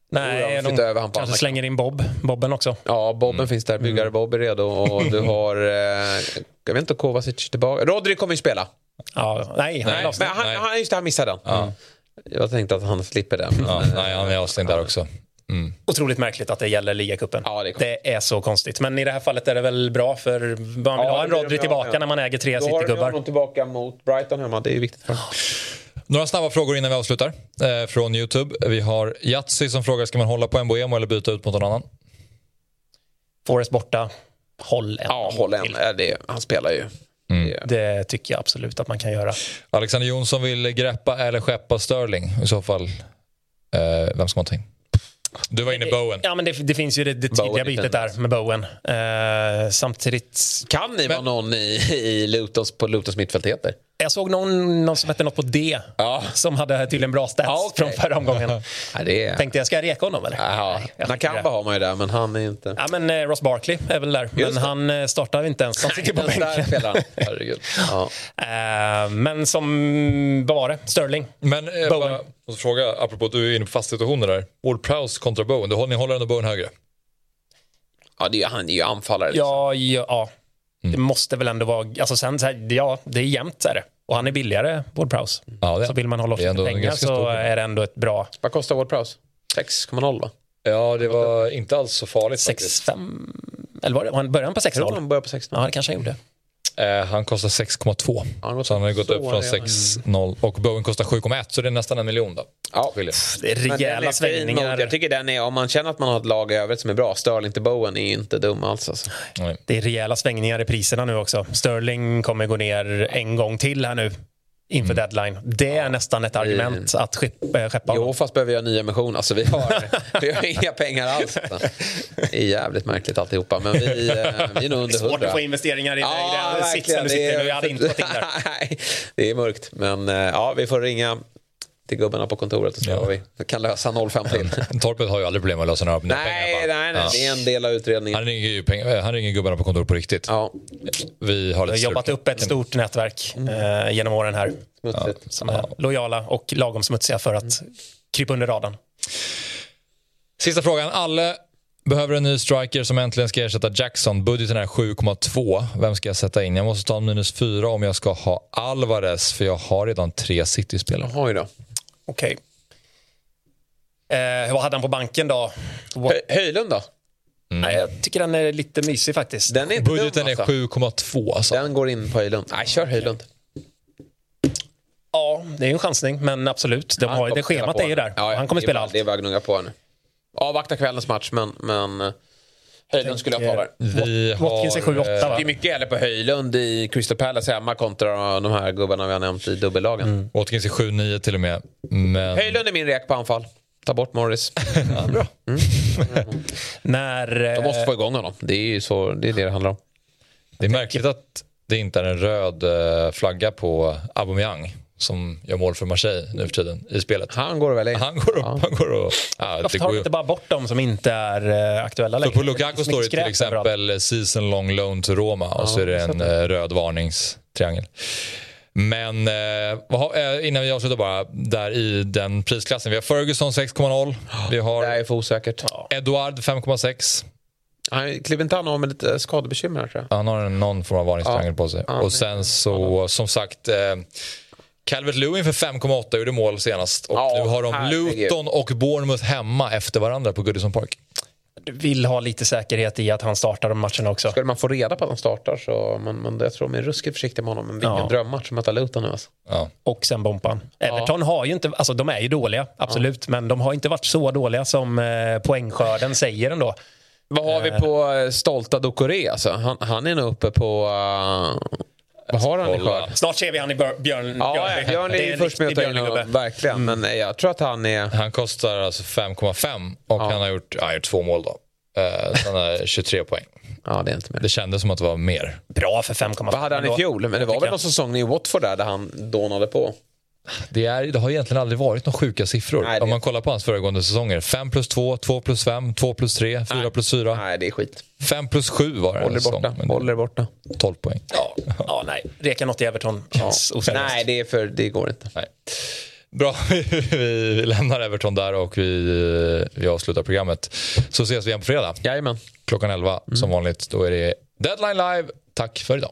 Nej, de de över han på kanske slänger in Bob. Bobben också. Ja, Bobben finns där. Byggare Bob är redo. Och du har... Eh, jag vet inte, Kovacic tillbaka. Rodri kommer ju spela. Ja, nej, han är Nej. Men han, Nej. han, just det, han missade den. Jag tänkte att han slipper den. Ja, nej, han är avstängd där också. Otroligt märkligt att det gäller ligacupen. Ja, det det är så konstigt. Men i det här fallet är det väl bra för man vill Ja, ha en Rodri tillbaka med. när man äger tre Då har du Citygubbar. honom tillbaka mot Brighton hemma. Det är viktigt för. Några snabba frågor innan vi avslutar eh, från Youtube. Vi har Yatzy som frågar, ska man hålla på Mbuemo eller byta ut mot någon annan? Forrest borta. Håll en. Ja, håll en. Eh, Det, han spelar ju. Det- Det tycker jag absolut att man kan göra. Alexander Jonsson vill greppa eller skeppa Sterling. I så fall, eh, vem ska man ta in? Du var inne i Bowen. Ja, men det, det finns ju det, det tidiga bytet där med Bowen. Eh, samtidigt, Kan ni vara någon i, i Lutons, på Lutons mittfält heter? Jag såg någon, någon som hette något på D Ja. som hade tydligen bra stats Ja, okej. från förra omgången. Ja, det är... Tänkte jag, ska jag reka honom eller? Jag Nakamba har man ju där, men han är inte... Ja, men eh, Ross Barkley är väl där. Men det. han eh, startar inte ens. Han sitter på bänken. Herregud. Ja. Eh, men som, vad var det? Sterling. Men eh, Bowen. bara, måste fråga, apropå att du är inne på fast situationer där. Ward Prowse kontra Bowen. Du, håller- ni håller ändå Bowen högre? Ja, det är, han är ju anfallare. Liksom. Ja, ja, ja. Det måste väl ändå vara... Alltså sen, så här, ja, det är jämnt är det. Och han är billigare, Ward Prowse. Ja, Så vill man hålla off en pengar så stor- är det ändå ett bra Vad kostar Ward Prowse? 6,0 va? Ja, det var inte alls så farligt faktiskt. 6-5... Eller var det? Var han början på Jag tror 6-0? han börjar på 16. Ja, det kanske han gjorde. Eh, han kostar 6,2. han har gått så han har gått upp från redan. 6,0 och Bowen kostar 7,1 så det är nästan en miljon då. Ja. Skiljer. Det är rejäla svängningar. Jag tycker den är, om man känner att man har ett lag i övrigt som är bra, Sterling till Bowen är inte dum alls. Alltså. Det är rejäla svängningar i priserna nu också. Sterling kommer gå ner en gång till här nu inför deadline. Det är nästan ett argument att skeppa, äh, skeppa Jo, fast behöver göra ny emission. Alltså, vi, har, vi har inga pengar alls. Det är jävligt märkligt alltihopa. Men vi, eh, vi är nog under Svårt hundra. att få investeringar i Ja, den sitsen du sitter i Det nu. är- Jag hade inte gått in där. Nej, det är mörkt. Men eh, ja, vi får ringa till gubbarna på kontoret och se Ja. vad vi kan lösa 05 till. Torpet har ju aldrig problem med att lösa några pengar. nej, alla fall. nej, nej, Ja. det är en del av utredningen. Han ringer ju pengar, han ringer gubbarna på kontoret på riktigt. Ja, Vi har Jag har lite jobbat upp ett stort nätverk eh, genom åren här. smutsigt. Som är lojala och lagom smutsiga för att krypa under radarn. Sista frågan. Alle behöver en ny striker som äntligen ska ersätta Jackson. Budgeten är 7,2. Vem ska jag sätta in? Jag måste ta en minus 4 om jag ska ha Alvarez för jag har redan tre City-spelare. Oj då. Okej. Eh, vad hade han på banken då? What? Hö- Höjlund då? Nej, jag tycker den är lite mysig faktiskt. Den är inte Budgeten dum, är alltså. 7,2 alltså. Den går in på Höjlund. Nej, kör Höjlund. Ja, det är ju en chansning, men absolut. De Han har, kommer det schemat spela är ju där. Ja, ja, han kommer är spela allt. Det är bara att gnugga på nu. Avvakta kvällens match, men, men eh, Höjlund skulle jag ta där. Vi har... Watkins är 7-8 eh, va? Det är mycket gäller på Höjlund i Crystal Palace hemma kontra de här gubbarna vi har nämnt i dubbellagen. Watkins är 7-9 till och med. Men... Höjlund är min rek på anfall. Ta bort Morris. När, De måste eh, få igång honom. Det är ju så, det, är det det handlar om. Det är märkligt att det inte är en röd eh, flagga på Aubameyang som gör mål för Marseille nu för tiden i spelet. Han går väl in. Han går upp, han går och... Ja, varför det tar ju- inte bara bort de som inte är eh, aktuella För längre? på Lukaku står det till exempel season long loan to Roma och så är det en eh, röd varningstriangel. Men eh, eh, innan vi avslutar bara, där i den prisklassen. Vi har Ferguson 6,0. Vi Det har är för osäkert. Eduard 5,6. Han klev inte han av med lite skadebekymmer tror jag? Han har någon form av varningstriangel på sig. Ja, och sen så, som sagt, eh, Calvert Lewin för 5,8 gjorde mål senast. Och Ja, nu har de herregud. Luton och Bournemouth hemma efter varandra på Goodison Park. Vill ha lite säkerhet i att han startar de matcherna också. Skulle man få reda på att han startar så man, man, jag tror de är ruskigt försiktiga med honom. Men vilken Ja. drömmatch att möta Luton nu alltså. Ja. Och sen Bompan. Everton har ju inte, alltså de är ju dåliga, absolut. Men de har inte varit så dåliga som eh, poängskörden säger ändå. Vad har vi på eh, stolta Dokore alltså? Han, han är nog uppe på... Uh, vad har han i skörd? Snart ser vi han i Björn. Björn Ja, Björn är ju först med att ta in honom, verkligen. Men eh, jag tror att han är... Han kostar alltså 5,5 och han har gjort, ja, gjort två mål då. Så han har 23 poäng. Ja, det är inte mer. Det kändes som att det var mer. Bra för 5,5. Vad hade han i fjol? Men det var väl någon säsong i Watford där, där han dånade på? Det, är, det har egentligen aldrig varit några sjuka siffror. Nej, Om man kollar på hans föregående säsonger. 5 plus 2, 2 plus 5, 2 plus 3, 4 plus 4. Nej, det är skit. 5 plus 7 var det Håller säsong. borta. men Håller borta. 12 poäng. Ja, ja, nej. Reka något i Everton känns oseriöst. Nej, det, är för, det går inte. Nej. Bra, vi, lämnar Everton där och vi, vi avslutar programmet. Så ses vi igen på fredag. Jajamän. Klockan 11 som vanligt. Då är det Deadline Live. Tack för idag.